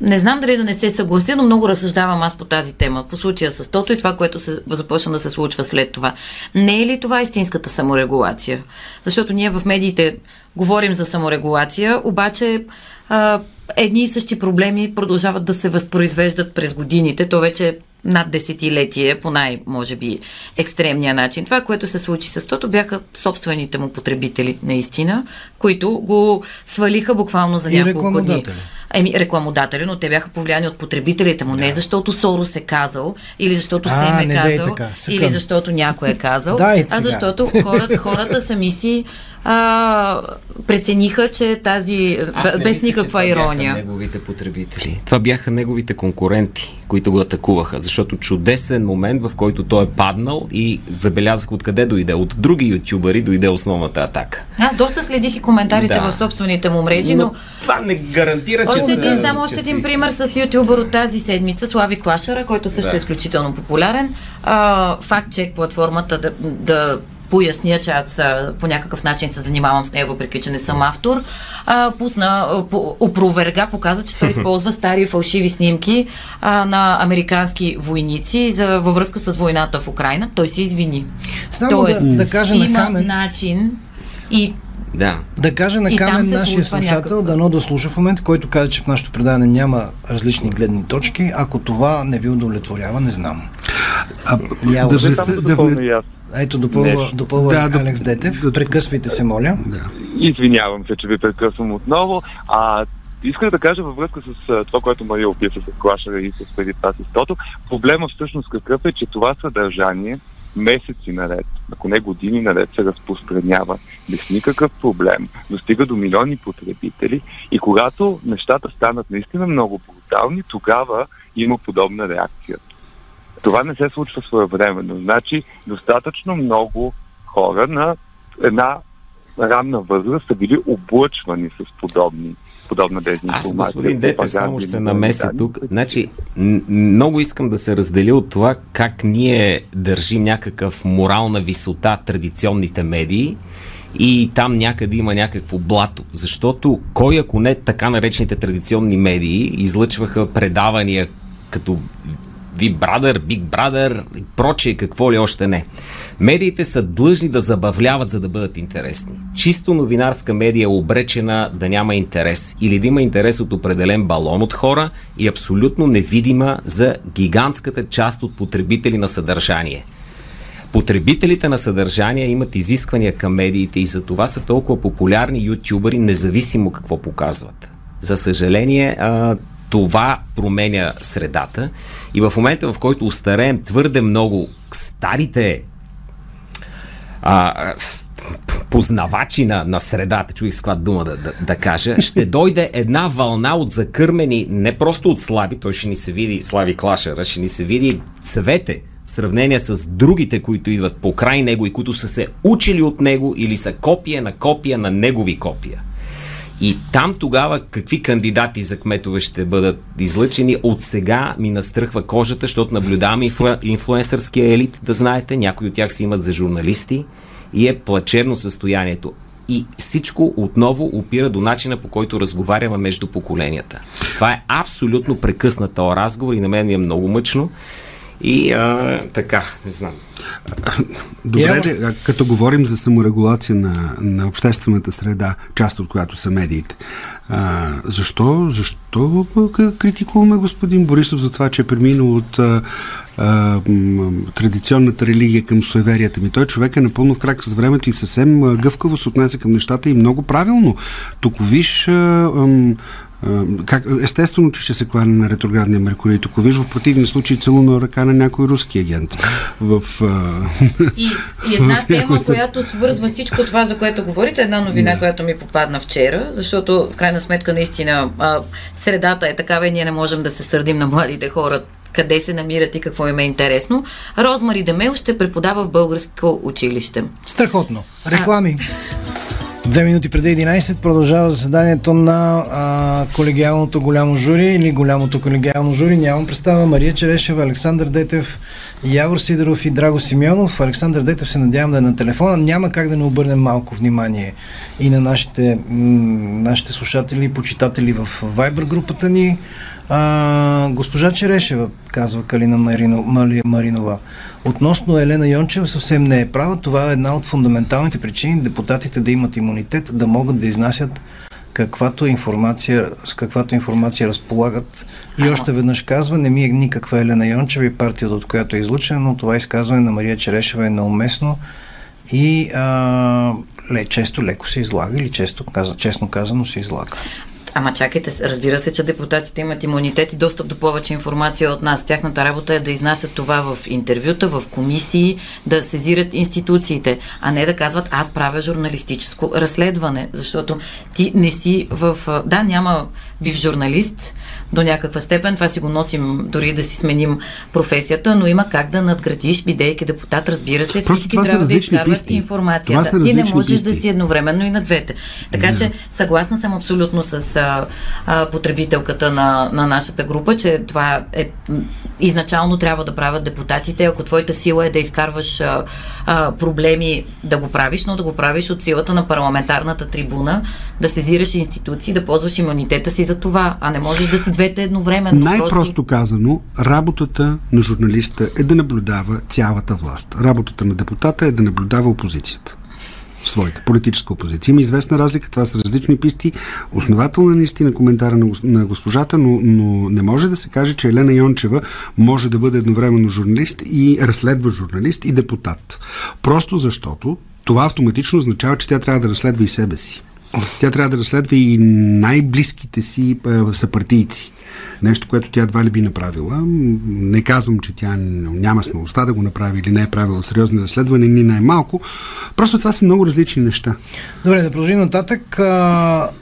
Speaker 3: не знам дали да не се съглася, но много разсъждавам аз по тази тема, по случая с Тото и това, което се започна да се случва след това. Не е ли това истинската саморегулация? Защото ние в медиите говорим за саморегулация, обаче а, едни и същи проблеми продължават да се възпроизвеждат през годините. То вече над десетилетие, по най, може би, екстремния начин. Това, което се случи с Тото, бяха собствените му потребители, наистина, които го свалиха буквално за няколко дни. Еми, рекламодатели, но те бяха повлияни от потребителите му. Да. Не защото Соро се казал, или защото се им е казал, или защото някой е казал, а защото хората, <laughs> хората сами си а, прецениха, че тази, Аз без мисля, никаква че ирония.
Speaker 5: Бяха неговите потребители. Това бяха неговите конкуренти, които го атакуваха, защото чудесен момент, в който той е паднал и забелязах откъде дойде. От други ютубъри дойде основната атака.
Speaker 3: Аз доста следих и коментарите да. в собствените му мрежи, но... но
Speaker 5: това не гарантира, че...
Speaker 3: Още един, само още един пример с ютубър от тази седмица, Слави Клашара, който също да. е изключително популярен. А, факт чек платформата да, да поясня, че аз а, по някакъв начин се занимавам с нея, въпреки че не съм автор, а, пусна, по, опроверга, показа, че той <laughs> използва стари фалшиви снимки а, на американски войници за, във връзка с войната в Украина. Той се извини.
Speaker 2: Само Тоест, да, да кажа
Speaker 3: на
Speaker 2: Хамен...
Speaker 3: начин и
Speaker 5: да.
Speaker 2: Да кажа на Камен нашия слушател, дано да слуша в момента, който каза, че в нашото предаване няма различни гледни точки. Ако това не ви удовлетворява, не знам.
Speaker 6: А, да, да, да, да,
Speaker 2: ето, допълва, допълва да, Алекс Детев. Да, Прекъсвайте се, моля. Да.
Speaker 6: Извинявам се, че ви прекъсвам отново. А, Искам да кажа във връзка с това, което Мария описа с Клашера и с преди това с Тото. Проблема всъщност какъв е, че това съдържание месеци наред, ако не години наред, се разпространява без никакъв проблем, достига до милиони потребители и когато нещата станат наистина много брутални, тогава има подобна реакция. Това не се случва своевременно. Значи достатъчно много хора на една ранна възраст са били облъчвани с подобни подобна дезинформация.
Speaker 5: Аз, господин Детев, само ще се намеся тук. Значи, много искам да се разделя от това как ние държим някакъв морална висота традиционните медии и там някъде има някакво блато. Защото кой, ако не така наречените традиционни медии, излъчваха предавания като ви Brother, Big Brother и прочие, какво ли още не. Медиите са длъжни да забавляват, за да бъдат интересни. Чисто новинарска медия е обречена да няма интерес или да има интерес от определен балон от хора и абсолютно невидима за гигантската част от потребители на съдържание. Потребителите на съдържание имат изисквания към медиите и за това са толкова популярни ютубъри, независимо какво показват. За съжаление, това променя средата и в момента, в който устареем твърде много старите а, познавачи на, на средата, чуих с каква дума да, да, да кажа, <laughs> ще дойде една вълна от закърмени, не просто от слаби, той ще ни се види, Слави Клашера, ще ни се види цвете в сравнение с другите, които идват по край него и които са се учили от него или са копия на копия на негови копия. И там тогава какви кандидати за кметове ще бъдат излъчени, от сега ми настръхва кожата, защото наблюдаваме инфлу... инфлуенсърския елит, да знаете, някои от тях си имат за журналисти и е плачевно състоянието. И всичко отново опира до начина по който разговаряме между поколенията. Това е абсолютно прекъснат този разговор и на мен е много мъчно. И а, така, не знам.
Speaker 4: Добре, де, като говорим за саморегулация на, на обществената среда, част от която са медиите, а, защо, защо критикуваме господин Борисов за това, че е преминал от а, а, традиционната религия към суеверията ми? Той човек е напълно в крак с времето и съвсем гъвкаво се отнася към нещата и много правилно. Тук виж а, а, как, естествено, че ще се клане на ретроградния Меркурий. Тук виж, в противни случаи целуна ръка на някой руски агент. В,
Speaker 3: и, и <laughs> една в тема, която свързва всичко това, за което говорите, една новина, да. която ми попадна вчера, защото в крайна сметка наистина а, средата е такава и ние не можем да се сърдим на младите хора къде се намират и какво им е интересно. Розмари Демел ще преподава в българско училище.
Speaker 2: Страхотно. Реклами. А... Две минути преди 11 продължава заседанието на а, колегиалното голямо жури или голямото колегиално жури. Нямам представа. Мария Черешева, Александър Детев, Явор Сидоров и Драго Симеонов. Александър Детев се надявам да е на телефона. Няма как да не обърнем малко внимание и на нашите, м- нашите слушатели и почитатели в Viber групата ни. А, госпожа Черешева, казва Калина Марино, Мали, Маринова, относно Елена Йончева съвсем не е права. Това е една от фундаменталните причини депутатите да имат имунитет, да могат да изнасят каквато информация, с каквато информация разполагат. И още веднъж казва, не ми е никаква Елена Йончева и партията, от която е излучена, но това изказване на Мария Черешева е неуместно и а, ле, често леко се излага или често, честно казано се излага.
Speaker 3: Ама чакайте, разбира се, че депутатите имат имунитет и достъп до повече информация от нас. Тяхната работа е да изнасят това в интервюта, в комисии, да сезират институциите, а не да казват аз правя журналистическо разследване, защото ти не си в... Да, няма бив журналист, до някаква степен. Това си го носим дори да си сменим професията, но има как да надградиш, бидейки депутат, разбира се, всички трябва да изкарват писти. информацията. Ти не можеш писти. да си едновременно и на двете. Така yeah. че съгласна съм абсолютно с а, а, потребителката на, на нашата група, че това е изначално трябва да правят депутатите. Ако твоята сила е да изкарваш а, а, проблеми, да го правиш, но да го правиш от силата на парламентарната трибуна, да сезираш институции, да ползваш имунитета си за това, а не можеш да си двете едновременно.
Speaker 4: Най-просто просто... казано, работата на журналиста е да наблюдава цялата власт. Работата на депутата е да наблюдава опозицията своята политическа опозиция. Има известна разлика, това са различни писти. Основателно е наистина коментара на госпожата, но, но не може да се каже, че Елена Йончева може да бъде едновременно журналист и разследва журналист и депутат. Просто защото това автоматично означава, че тя трябва да разследва и себе си. Тя трябва да разследва и най-близките си съпартийци. Нещо, което тя едва ли би направила. Не казвам, че тя няма смелостта да го направи или не е правила сериозни разследване, ни най-малко. Просто това са много различни неща.
Speaker 2: Добре, да продължим нататък.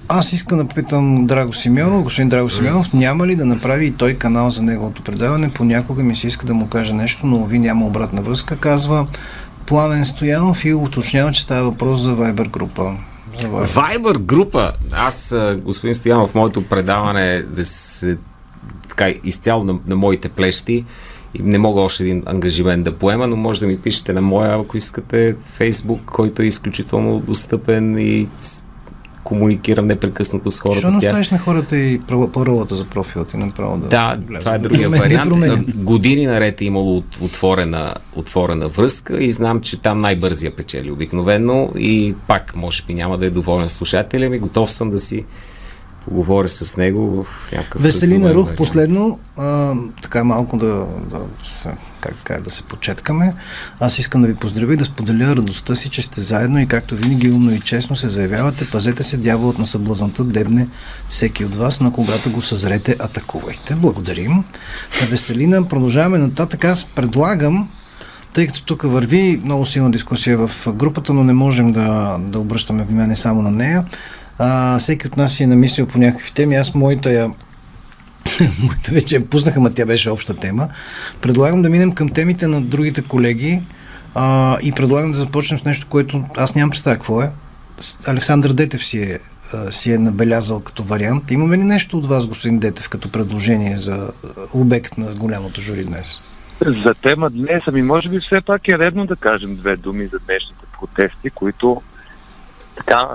Speaker 2: Аз искам да питам Драго Симеонов. Господин Драго Симеонов, няма ли да направи и той канал за неговото предаване? Понякога ми се иска да му каже нещо, но ви няма обратна връзка, казва Пламен Стоянов и уточнява, че става въпрос за Viber група.
Speaker 5: Viber група. Аз, господин Стоянов, моето предаване да се така изцяло на, на моите плещи и не мога още един ангажимент да поема, но може да ми пишете на моя, ако искате, Фейсбук, който е изключително достъпен и комуникирам непрекъснато с хората.
Speaker 2: Защо оставиш на хората и паролата за профила ти направо да
Speaker 5: Да, това е другия вариант. Години наред е имало отворена, отворена връзка и знам, че там най-бързия печели обикновено и пак, може би няма да е доволен слушателя ми, готов съм да си поговоря с него в някакъв...
Speaker 2: Веселина Рух, последно, а, така малко да, да, как, как да се почеткаме. Аз искам да ви поздравя и да споделя радостта си, че сте заедно и както винаги умно и честно се заявявате, пазете се дяволът на съблазанта, дебне всеки от вас, но когато го съзрете, атакувайте. Благодарим. На Веселина продължаваме нататък. Аз предлагам тъй като тук върви много силна дискусия в групата, но не можем да, да обръщаме внимание само на нея. А, всеки от нас си е намислил по някакви теми. Аз моята я <laughs> моята вече я пуснаха, но тя беше обща тема. Предлагам да минем към темите на другите колеги а, и предлагам да започнем с нещо, което аз нямам представа какво е. Александър Детев си е, си е набелязал като вариант. Имаме ли нещо от вас, господин Детев, като предложение за обект на голямото жури днес?
Speaker 6: За тема днес, ами може би все пак е редно да кажем две думи за днешните протести, които така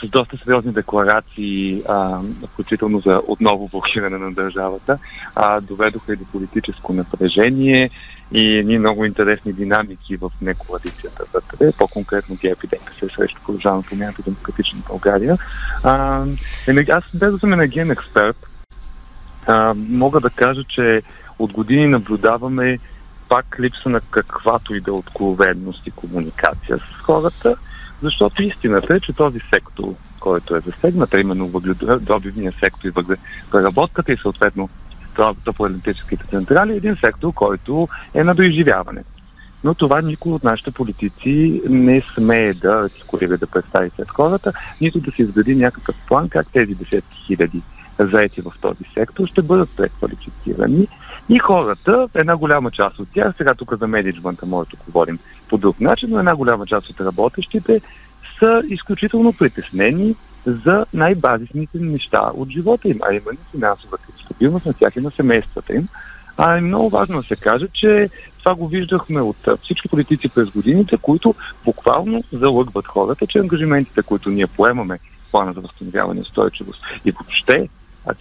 Speaker 6: с доста сериозни декларации, а, включително за отново блокиране на държавата, а, доведоха и до политическо напрежение и ни много интересни динамики в некоалицията вътре, по-конкретно ГЕРБ и ДПС срещу продължаване промяната демократична България. А, аз без да съм енергиен експерт, а, мога да кажа, че от години наблюдаваме пак липса на каквато и да откровенност и комуникация с хората защото истината е, че този сектор, който е засегнат, а именно въгледобивния сектор и въглепреработката и съответно топлоелектрическите централи, е един сектор, който е на доизживяване. Но това никой от нашите политици не смее да артикулира, да представи след хората, нито да се изгради някакъв план как тези десетки хиляди заети в този сектор, ще бъдат преквалифицирани и хората, една голяма част от тях, сега тук за менеджмента може да говорим по друг начин, но една голяма част от работещите са изключително притеснени за най-базисните неща от живота им, а именно финансовата стабилност на тях и на семействата им. А е много важно да се каже, че това го виждахме от всички политици през годините, които буквално залъгват хората, че ангажиментите, които ние поемаме, плана за възстановяване и устойчивост и въобще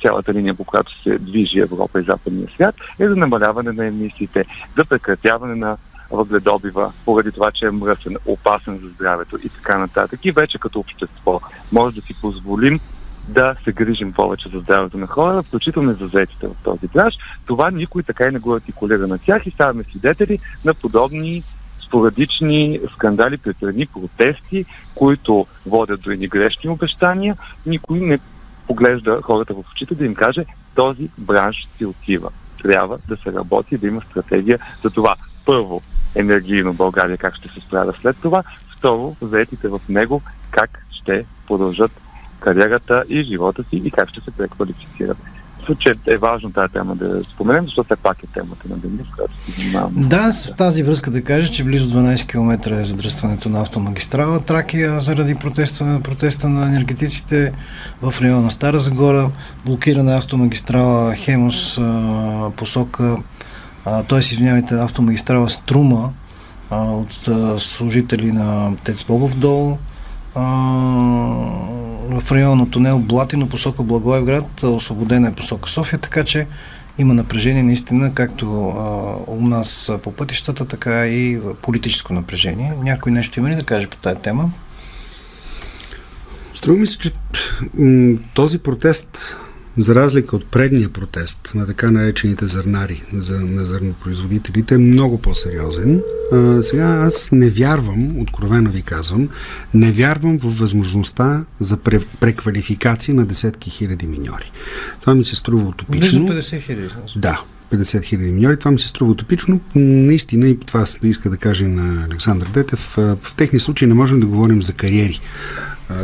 Speaker 6: цялата линия, по която се движи Европа и Западния свят, е за намаляване на емисиите, за прекратяване на въгледобива, поради това, че е мръсен, опасен за здравето и така нататък. И вече като общество може да си позволим да се грижим повече за здравето на хора, включително и за заетите в този бранш. Това никой така и не го артикулира на тях и ставаме свидетели на подобни спорадични скандали, претрени протести, които водят до едни грешни обещания. Никой не поглежда хората в очите да им каже този бранш си отива. Трябва да се работи, да има стратегия за това. Първо, енергийно България как ще се справя след това. Второ, заетите в него как ще продължат кариерата и живота си и как ще се преквалифицират. Че е важно тази тема да споменем, защото все пак е темата на деня, с която се занимаваме.
Speaker 2: Да, в тази връзка да кажа, че близо 12 км е задръстването на автомагистрала Тракия заради протеста, протеста на енергетиците в района Стара Загора, блокирана автомагистрала Хемос посока, т.е. извинявайте, автомагистрала Струма а, от а, служители на Тец Бобов дол, в района на тунел Блатино посока Благоевград, освободена е посока София, така че има напрежение наистина, както а, у нас по пътищата, така и политическо напрежение. Някой нещо има ли да каже по тази тема?
Speaker 4: Струва ми се, че този протест за разлика от предния протест на така наречените зърнари за, на зърнопроизводителите, е много по-сериозен. А, сега аз не вярвам, откровено ви казвам, не вярвам в възможността за пре, преквалификация на десетки хиляди миньори. Това ми се струва утопично.
Speaker 2: Близо 50 хиляди.
Speaker 4: Да, 50 хиляди миньори. Това ми се струва утопично. Наистина, и това иска да кажа на Александър Детев, в техни случаи не можем да говорим за кариери.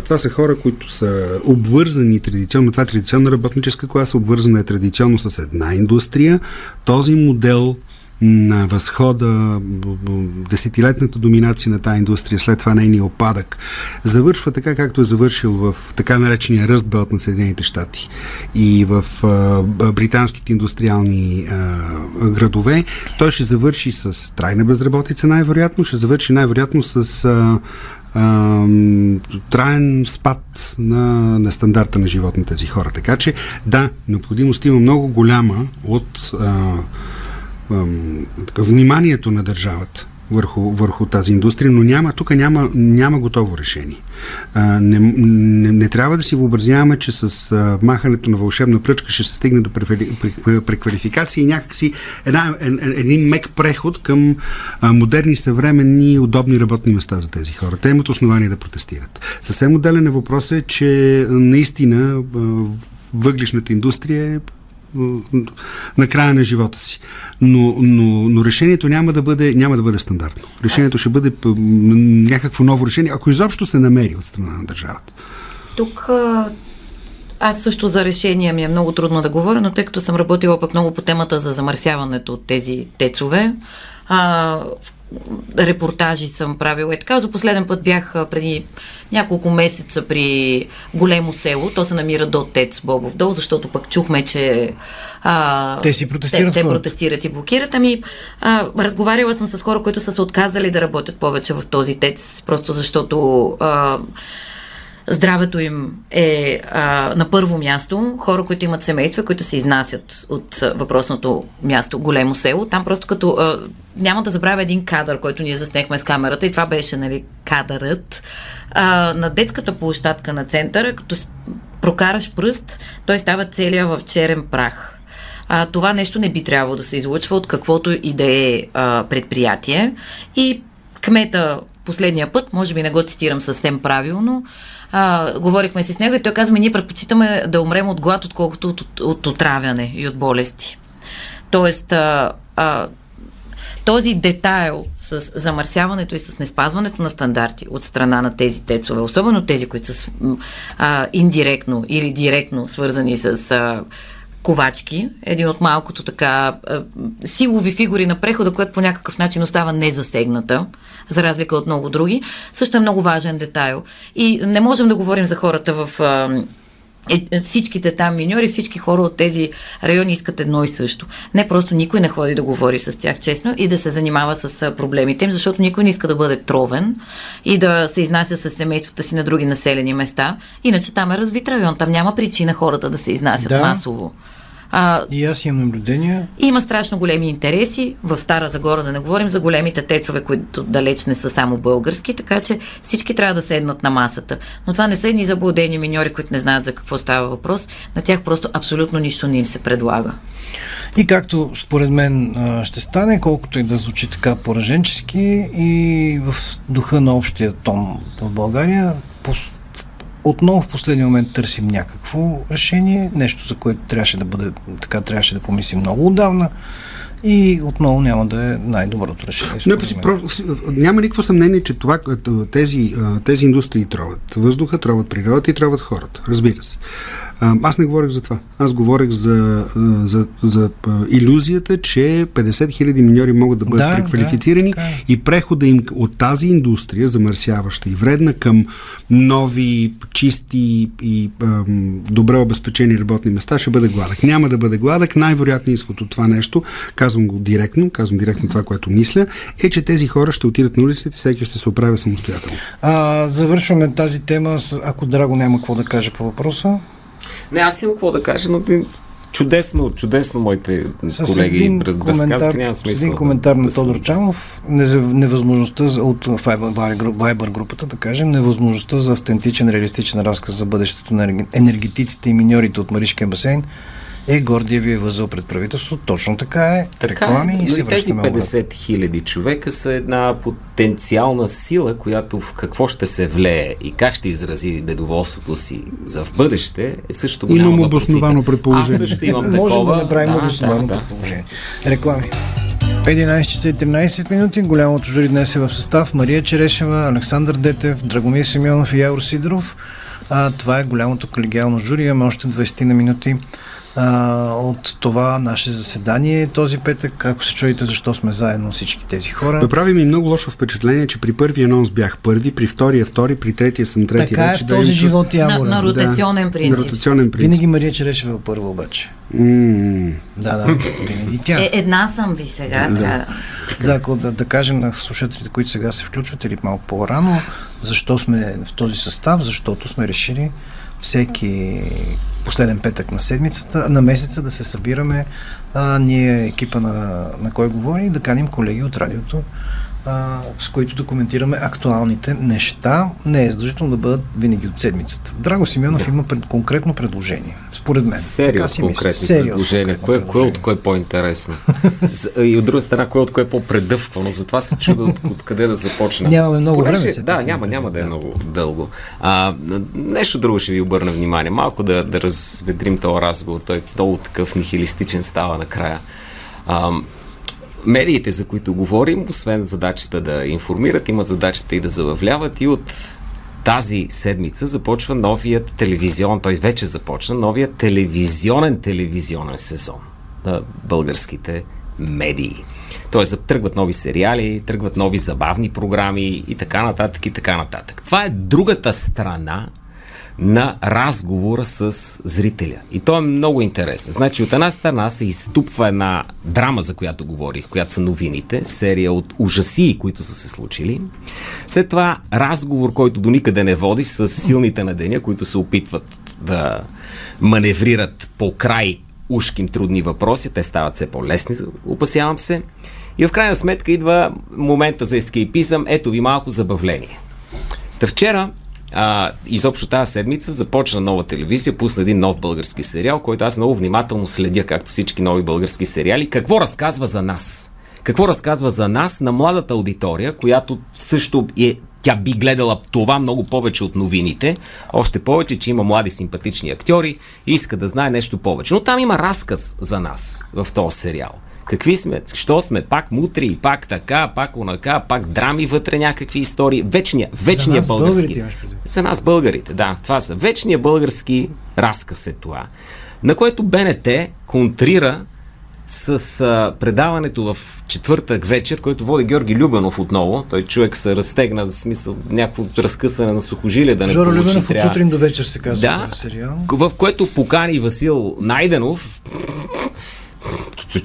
Speaker 4: Това са хора, които са обвързани традиционно. Това е традиционна работническа класа, обвързана е традиционно с една индустрия. Този модел на възхода, десетилетната доминация на тази индустрия, след това нейния опадък, завършва така, както е завършил в така наречения ръстбелт на Съединените щати и в а, британските индустриални а, градове. Той ще завърши с трайна безработица, най-вероятно, ще завърши най-вероятно с а, а, траен спад на, на стандарта на живот на тези хора. Така че, да, необходимост има много голяма от а, а, вниманието на държавата върху, върху тази индустрия, но няма, тук няма, няма готово решение. А, не, не, не трябва да си въобразяваме, че с а, махането на вълшебна пръчка ще се стигне до преквалификация и някакси една, ен, един мек преход към а, модерни, съвременни, удобни работни места за тези хора. Те имат основание да протестират. Съвсем отделен е въпрос е, че наистина въглишната индустрия е на края на живота си. Но, но, но решението няма да, бъде, няма да бъде стандартно. Решението ще бъде някакво ново решение, ако изобщо се намери от страна на държавата.
Speaker 3: Тук аз също за решение ми е много трудно да говоря, но тъй като съм работила пък много по темата за замърсяването от тези тецове, а, репортажи съм правила и така. За последен път бях преди няколко месеца при големо село. То се намира до Тец Бобов дол, защото пък чухме, че
Speaker 2: а, те си протестират.
Speaker 3: Те, те протестират и блокират. Ами, а, разговаряла съм с хора, които са се отказали да работят повече в този Тец, просто защото а, здравето им е а, на първо място. Хора, които имат семейства, които се изнасят от въпросното място, големо село. Там просто като... А, няма да забравя един кадър, който ние заснехме с камерата и това беше, нали, кадърът. А, на детската площадка на центъра, като прокараш пръст, той става целия в черен прах. А, това нещо не би трябвало да се излъчва от каквото и да е предприятие. И кмета последния път, може би не го цитирам съвсем правилно, а, говорихме си с него и той казва, ние предпочитаме да умрем от глад, отколкото от, от, от отравяне и от болести. Тоест, а, а, този детайл с замърсяването и с неспазването на стандарти от страна на тези тецове, особено тези, които са а, индиректно или директно свързани с а, Ковачки, един от малкото така силови фигури на прехода, която по някакъв начин остава незасегната, за разлика от много други, също е много важен детайл. И не можем да говорим за хората в е, всичките там миньори, всички хора от тези райони искат едно и също. Не просто никой не ходи да говори с тях честно и да се занимава с проблемите им, защото никой не иска да бъде тровен и да се изнася с семействата си на други населени места. Иначе там е развит район, там няма причина хората да се изнасят да. масово.
Speaker 2: А, и аз имам наблюдения.
Speaker 3: Има страшно големи интереси. В Стара Загора да не говорим за големите тецове, които далеч не са само български, така че всички трябва да седнат на масата. Но това не са едни заблудени миньори, които не знаят за какво става въпрос. На тях просто абсолютно нищо не им се предлага.
Speaker 2: И както според мен ще стане, колкото и да звучи така пораженчески и в духа на общия тон в България, отново в последния момент търсим някакво решение, нещо за което трябваше да бъде, така трябваше да помислим много отдавна и отново няма да е най-доброто решение.
Speaker 4: Не, про, няма никакво съмнение, че това, тези, тези индустрии троват въздуха, троват природата и троват хората. Разбира се. Аз не говорех за това. Аз говорех за, за, за иллюзията, че 50 хиляди миньори могат да бъдат да, преквалифицирани да, и прехода им от тази индустрия, замърсяваща и вредна, към нови, чисти и ам, добре обезпечени работни места ще бъде гладък. Няма да бъде гладък. Най-вероятният изход от това нещо, казвам го директно, казвам директно това, което мисля, е, че тези хора ще отидат на улиците и всеки ще се оправя самостоятелно.
Speaker 2: А, завършваме тази тема, ако Драго няма какво да каже по въпроса.
Speaker 5: Не, аз имам какво да кажа, но чудесно, чудесно моите
Speaker 2: с
Speaker 5: колеги
Speaker 2: един коментар, няма смисъл. С един коментар на Тодор Чамов, невъзможността от Viber групата, да кажем, невъзможността за автентичен, реалистичен разказ за бъдещето на енергетиците и миньорите от Маришкия басейн е Гордиевия възъл пред правителството. Точно така е.
Speaker 5: Така, реклами но и се тези 50 хиляди човека са една потенциална сила, която в какво ще се влее и как ще изрази недоволството си за в бъдеще е също голямо
Speaker 4: Имам обосновано предположение.
Speaker 5: Аз също имам <laughs> такова.
Speaker 2: Можем да направим да, обосновано да, предположение. Реклами. 11 часа и 13 минути. Голямото жури днес е в състав Мария Черешева, Александър Детев, Драгомир Симеонов и Явор Сидоров. А, това е голямото колегиално жури. Имаме още 20 на минути а, от това наше заседание този петък. Ако се чуете защо сме заедно всички тези хора.
Speaker 4: Да прави ми много лошо впечатление, че при първия анонс бях първи, при втория втори, при третия съм трети.
Speaker 2: Така е в този да живот
Speaker 3: на, на ротационен да, принцип.
Speaker 4: На ротационен принцип.
Speaker 2: Винаги Мария Черешева първа обаче.
Speaker 4: Mm.
Speaker 2: Да, да, винаги тя.
Speaker 3: Е, една съм ви сега. Да,
Speaker 2: да. да, ако да, да кажем на слушателите, които сега се включват или малко по-рано, защо сме в този състав, защото сме решили всеки последен петък на седмицата, на месеца да се събираме а, ние, екипа на, на кой говори, и да каним колеги от радиото, а, с които да коментираме актуалните неща. Не е задължително да бъдат винаги от седмицата. Драго Симеонов да. има пред, конкретно предложение, според мен.
Speaker 5: Серия от конкретни Серия предложения. Кое, кое от кое е по-интересно? <laughs> и от друга страна, кое от кое е по-предъвквано. Затова се чуда от, откъде да започна.
Speaker 2: Нямаме много Понеже, време.
Speaker 5: Да, няма, няма да е много дълго. А, нещо друго ще ви обърна внимание. Малко да, да разведрим този разговор. Той е много такъв нихилистичен става накрая. А, медиите, за които говорим, освен задачата да информират, имат задачата и да забавляват и от тази седмица започва новият телевизион, той вече започна новият телевизионен телевизионен сезон на българските медии. Тоест, тръгват нови сериали, тръгват нови забавни програми и така нататък и така нататък. Това е другата страна на разговора с зрителя. И то е много интересно. Значи от една страна се изтупва една драма, за която говорих, която са новините, серия от ужаси, които са се случили. След това разговор, който до никъде не води с силните на деня, които се опитват да маневрират по край ушким трудни въпроси. Те стават все по-лесни, опасявам се. И в крайна сметка идва момента за ескейпизъм. Ето ви малко забавление. Та вчера а, изобщо тази седмица започна нова телевизия, пусна един нов български сериал, който аз много внимателно следя, както всички нови български сериали. Какво разказва за нас? Какво разказва за нас на младата аудитория, която също е тя би гледала това много повече от новините, още повече, че има млади симпатични актьори и иска да знае нещо повече. Но там има разказ за нас в този сериал. Какви сме? Що сме? Пак мутри, пак така, пак онака, пак драми вътре някакви истории. Вечния, вечния
Speaker 2: За
Speaker 5: български. За нас българите, да. Това са вечния български разказ е това. На което БНТ контрира с а, предаването в четвъртък вечер, който води Георги Любанов отново. Той човек се разтегна, в смисъл някакво разкъсане на сухожилие да не
Speaker 2: Жоро
Speaker 5: получи.
Speaker 2: Любенов от
Speaker 5: трябва-
Speaker 2: сутрин до вечер се казва
Speaker 5: да,
Speaker 2: този сериал.
Speaker 5: в което покани Васил Найденов.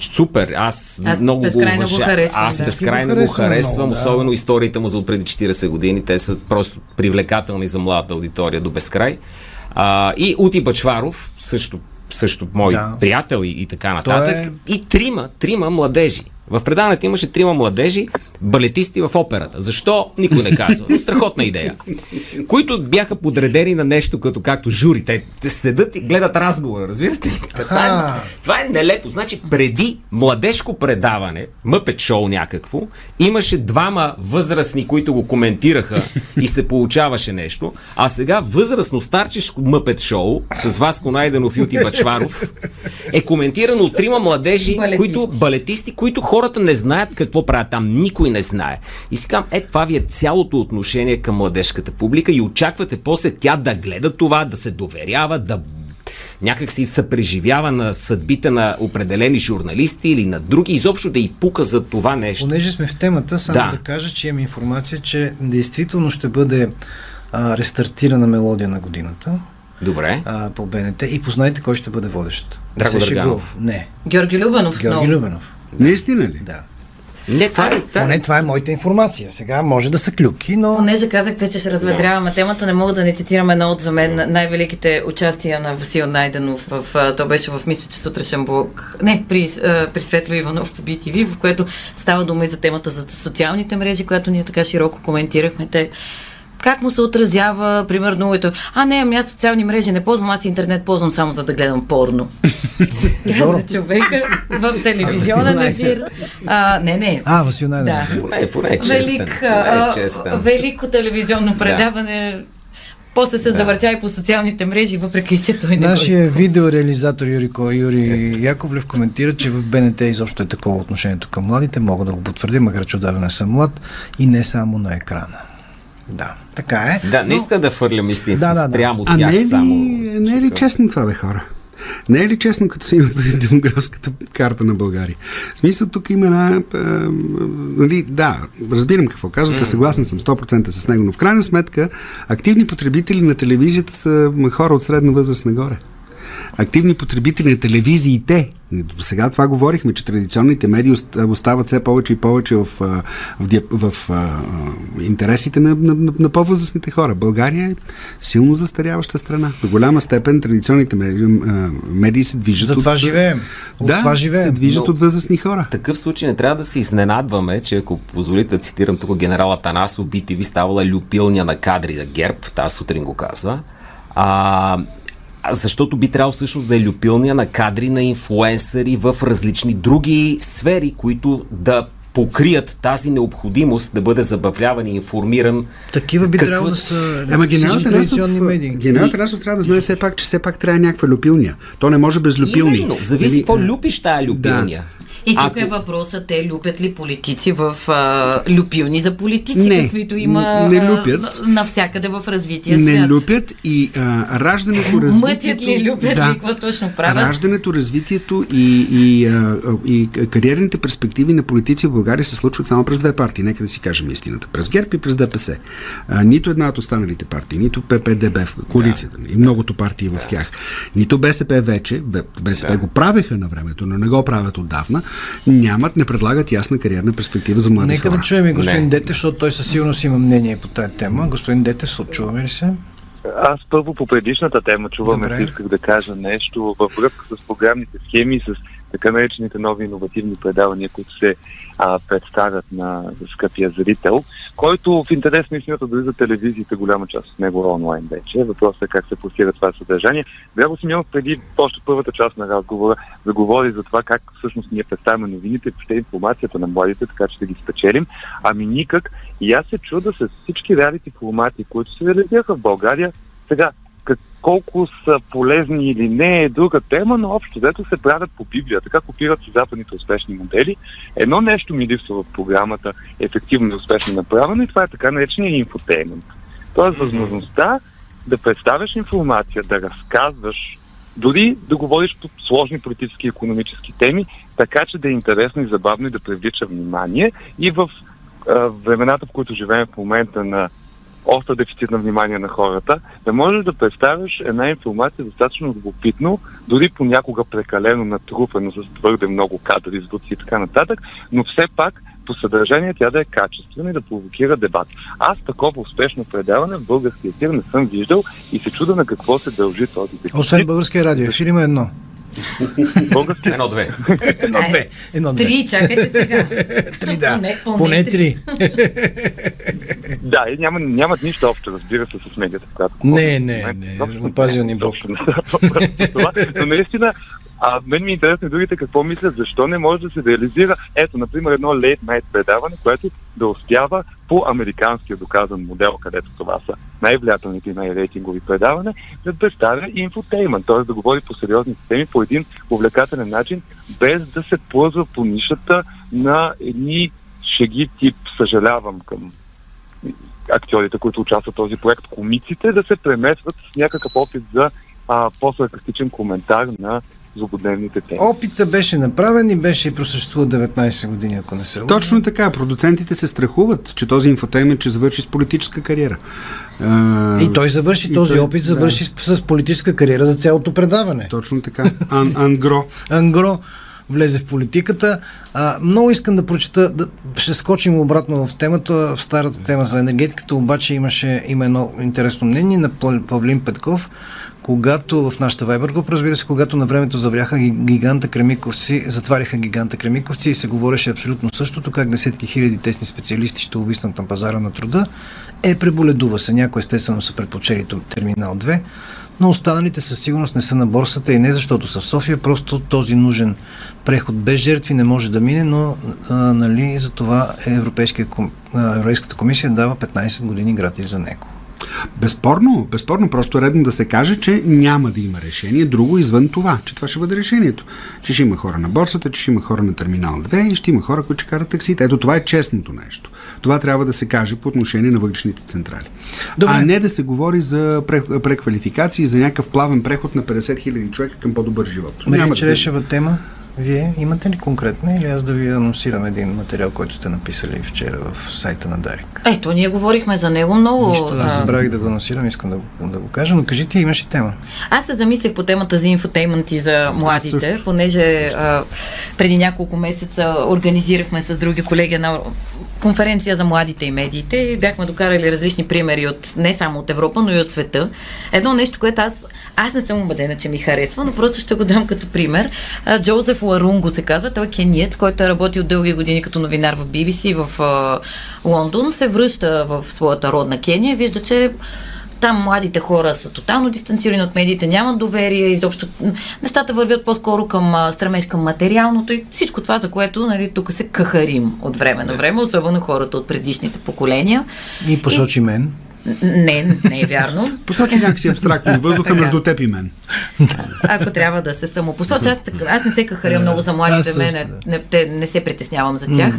Speaker 5: Супер, аз,
Speaker 3: Аз
Speaker 5: много
Speaker 3: го
Speaker 5: уважа-
Speaker 3: харесвам,
Speaker 5: Аз
Speaker 3: да.
Speaker 5: безкрайно го
Speaker 2: го харесвам много, да.
Speaker 5: особено историите му за от преди 40 години. Те са просто привлекателни за младата аудитория до безкрай. А, и Ути Бачваров, също, също мой
Speaker 2: Да.
Speaker 5: приятел и, и така нататък.
Speaker 2: е-
Speaker 5: И трима, трима младежи. В предаването имаше трима младежи, балетисти в операта. Защо? Никой не казва. Но страхотна идея. Които бяха подредени на нещо, като както жури. Те, те седат и гледат разговора. Разбирате ли? Това е, това е нелепо. Значи преди младежко предаване, мъпет шоу някакво, имаше двама възрастни, които го коментираха и се получаваше нещо, а сега възрастно старчешко мъпет шоу с Васко Найденов и Ути Бачваров е коментирано от трима младежи,
Speaker 3: Балетисти.
Speaker 5: които балетисти, които хората не знаят какво правят там. Никой не знае. И казвам, е, това ви е цялото отношение към младежката публика и очаквате после тя да гледа това, да се доверява, да някак си съпреживява на съдбите на определени журналисти или на други, изобщо да и пука за това нещо.
Speaker 2: Понеже сме в темата, само
Speaker 5: Да.
Speaker 2: да, кажа, че имам информация, че действително ще бъде а, рестартирана мелодия на годината
Speaker 5: Добре.
Speaker 2: а, по БНТ и познайте кой ще бъде водещ.
Speaker 5: Драго
Speaker 2: Не
Speaker 5: Драганов.
Speaker 3: Георги Любанов.
Speaker 2: Георги
Speaker 3: много.
Speaker 2: Любенов.
Speaker 4: Наистина ли?
Speaker 2: Да.
Speaker 5: Не, това е...
Speaker 2: Поне това е моята информация. Сега може да са клюки, но...
Speaker 3: Понеже казахте, че ще разведряваме темата, не мога да не цитирам едно от за мен най-великите участия на Васил Найденов. В, то беше в мисля, че сутрешен блок. Не, при, при Светло Иванов по BTV, в което става дума и за темата за социалните мрежи, която ние така широко коментирахме. Те как му се отразява, примерно, ето, а не, ами аз социални мрежи не ползвам, аз интернет ползвам само за да гледам порно. <laughs> Каза човека в телевизионен ефир. А, не, не.
Speaker 2: А, Васил.
Speaker 3: Да.
Speaker 5: Поне, поне е честен.
Speaker 3: Велик,
Speaker 5: е
Speaker 3: велико телевизионно предаване. После се
Speaker 5: Да.
Speaker 3: завъртя и по социалните мрежи, въпреки че той не
Speaker 2: Нашия
Speaker 3: го
Speaker 2: видеореализатор Юри, Юри Яковлев коментира, че в БНТ изобщо е такова отношението към младите. Мога да го потвърдя, макар че отдавна не съм млад и не само на екрана. Да, така е.
Speaker 5: Да, не иска да фърлям истински
Speaker 2: Да, да, да.
Speaker 5: спрямо
Speaker 4: А
Speaker 5: тях
Speaker 4: не е ли,
Speaker 5: само.
Speaker 4: не е ли честно това, бе, хора? Не е ли честно, като се има преди демографската карта на България? В смисъл, тук има една... А, нали, да, разбирам какво казвате, съгласен съм 100% с него, но в крайна сметка активни потребители на телевизията са хора от средна възраст нагоре. Активни потребители на телевизиите. До сега това говорихме, че традиционните медии ост- остават все повече и повече в, в, в а, интересите на, на, на, на по-възрастните хора. България е силно застаряваща страна. В голяма степен традиционните медии, медии се движат
Speaker 2: За това
Speaker 4: от...
Speaker 2: живеем. От
Speaker 4: да,
Speaker 2: това
Speaker 4: се
Speaker 2: живеем.
Speaker 4: движат
Speaker 5: Но-
Speaker 4: от възрастни хора.
Speaker 5: В такъв случай не трябва да се изненадваме, че ако позволите да цитирам тук генерала Танасо, BTV ставала люпилня на кадри на ГЕРБ, тази сутрин го казва, а, а защото би трябвало всъщност да е люпилня на кадри на инфлуенсъри в различни други сфери, които да покрият тази необходимост да бъде забавляван и информиран.
Speaker 2: Такива би трябвало да са
Speaker 4: Ама генерал Тарасов,
Speaker 2: традиционни медии.
Speaker 4: генерал Тарасов трябва да знае все пак, че все пак трябва някаква люпилня. То не може без люпилни.
Speaker 5: Именно, зависи
Speaker 4: Нали,
Speaker 5: какво люпиш тая люпилня.
Speaker 3: И тук
Speaker 5: Ако-
Speaker 3: е въпросът, те люпят ли политици в а, люпилни за политици,
Speaker 4: Не,
Speaker 3: каквито има
Speaker 4: не
Speaker 3: а,
Speaker 4: люпят.
Speaker 3: на- навсякъде в развития
Speaker 4: не
Speaker 3: свят.
Speaker 4: люпят и а, раждането, развитието...
Speaker 3: Мътят ли, люпят ли, какво точно правят?
Speaker 4: Раждането, развитието и, и, а, а, и кариерните перспективи на политици в България се случват само през две партии. Нека да си кажем истината. През ГЕРБ и през ДПС. А, нито една от останалите партии, нито ППДБ, в коалицията и многото партии в тях, нито БСП вече, БСП го правеха на времето, но не го правят отдавна, нямат, не предлагат ясна кариерна перспектива за млади
Speaker 2: Нека
Speaker 4: хора.
Speaker 2: да чуем и господин
Speaker 5: Не.
Speaker 2: Детев, защото той със сигурност има мнение по тази тема. Господин Детев, чуваме ли се?
Speaker 6: Аз първо по предишната тема чуваме,
Speaker 2: Добре.
Speaker 6: исках да кажа нещо във връзка с програмните схеми, с така наречените нови иновативни предавания, които се а, представят на скъпия зрител, който в интерес на истината дори за телевизиите голяма част от него е онлайн вече. Въпросът е как се постига това съдържание. Драго Симеонов преди още първата част на разговора да говори за това как всъщност ние представяме новините, въобще информацията на младите, така че да ги спечелим. Ами никак. И аз се чуда с всички реалити формати, които се реализираха в България, сега, колко са полезни или не е друга тема, но общо взето се правят по Библия. Така копират се западните успешни модели. Едно нещо ми липсва в програмата ефективно и успешно направено и това е така наречения инфотеймент. Тоест възможността да представяш информация, да разказваш, дори да говориш по сложни политически и економически теми, така че да е интересно и забавно и да привлича внимание. И в а, времената, в които живеем в момента на остър дефицит на внимание на хората, да можеш да представяш една информация достатъчно любопитно, дори понякога прекалено натрупено с твърде много кадри, звуци и така нататък, но все пак по съдържание тя да е качествена и да провокира дебат. Аз такова успешно предаване в българския ефир не съм виждал и се чуда на какво се дължи този дефицит.
Speaker 2: Освен българския радио, ефир има едно.
Speaker 6: Български?
Speaker 5: Едно-две.
Speaker 2: Едно-две. Едно-две.
Speaker 3: Три, чакайте сега.
Speaker 2: три, да. Поне, поне, поне три.
Speaker 6: да, и няма, нямат нищо общо, разбира се, с медията. Която
Speaker 2: не, не, не. Опазил ни Бог.
Speaker 6: Но наистина, а мен ми е интересно и другите какво мислят, защо не може да се реализира, ето, например, едно late night предаване, което да успява по американския доказан модел, където това са най-влиятелните и най-рейтингови предаване, да представя инфотеймент, т.е. да говори по сериозни теми по един увлекателен начин, без да се плъзва по нишата на едни шеги тип, съжалявам към актьорите, които участват в този проект, комиците, да се премесват с някакъв опит за по-саркастичен коментар на злободневните теми.
Speaker 2: Опита беше направен и беше и просъществувал 19 години, ако не се
Speaker 4: лъжа. Точно така. Продуцентите се страхуват, че този инфотеймент ще завърши с политическа кариера.
Speaker 2: И той завърши, и този той, опит завърши да. с политическа кариера за цялото предаване.
Speaker 4: Точно така. Ан, <laughs> ангро.
Speaker 2: ангро влезе в политиката. А, много искам да прочета, да, ще скочим обратно в темата, в старата тема за енергетиката, обаче имаше, има едно интересно мнение на Павлин Петков, когато в нашата Viber група, разбира се, когато на времето завряха гиганта Кремиковци, затваряха гиганта Кремиковци и се говореше абсолютно същото, как десетки хиляди тесни специалисти ще увиснат на пазара на труда, е преболедува се. Някои естествено са предпочели терминал 2, но останалите със сигурност не са на борсата и не защото са в София, просто този нужен преход без жертви не може да мине, но а, нали, за това Европейската комисия дава 15 години гратис за него.
Speaker 4: Безспорно, безспорно, просто редно да се каже, че няма да има решение друго извън това, че това ще бъде решението. Че ще има хора на борсата, че ще има хора на терминал 2 и ще има хора, които ще карат таксите. Ето това е честното нещо. Това трябва да се каже по отношение на въглишните централи. Добре. А не да се говори за преквалификации, за някакъв плавен преход на 50 000 човека към по-добър живот.
Speaker 2: Мария Черешева да... тема. Вие имате ли конкретно или аз да ви анонсирам един материал, който сте написали вчера в сайта на Дарик?
Speaker 3: Ето, ние говорихме за него много.
Speaker 2: Нищо, аз забравих да го анонсирам, искам да го, да го кажа, но кажите, имаш и тема.
Speaker 3: Аз се замислих по темата за инфотеймент и за младите, също. понеже а, преди няколко месеца организирахме с други колеги на конференция за младите и медиите. Бяхме докарали различни примери от не само от Европа, но и от света. Едно нещо, което аз аз не съм убедена, че ми харесва, но просто ще го дам като пример. Джозеф Ларунго се казва, той е кениец, който е работил дълги години като новинар в BBC в а, Лондон, се връща в своята родна Кения и вижда, че там младите хора са тотално дистанцирани от медиите, нямат доверие, изобщо нещата вървят по-скоро към стремеж към материалното и всичко това, за което нали, тук се кахарим от време на време, особено хората от предишните поколения.
Speaker 2: И посочи и... мен.
Speaker 3: Не, не е вярно.
Speaker 4: Посочи някакси абстрактно въздуха между теб и мен.
Speaker 3: Ако трябва да се самопосоча, аз, аз не се кахаря много за младите, мен не, не, не се притеснявам за тях,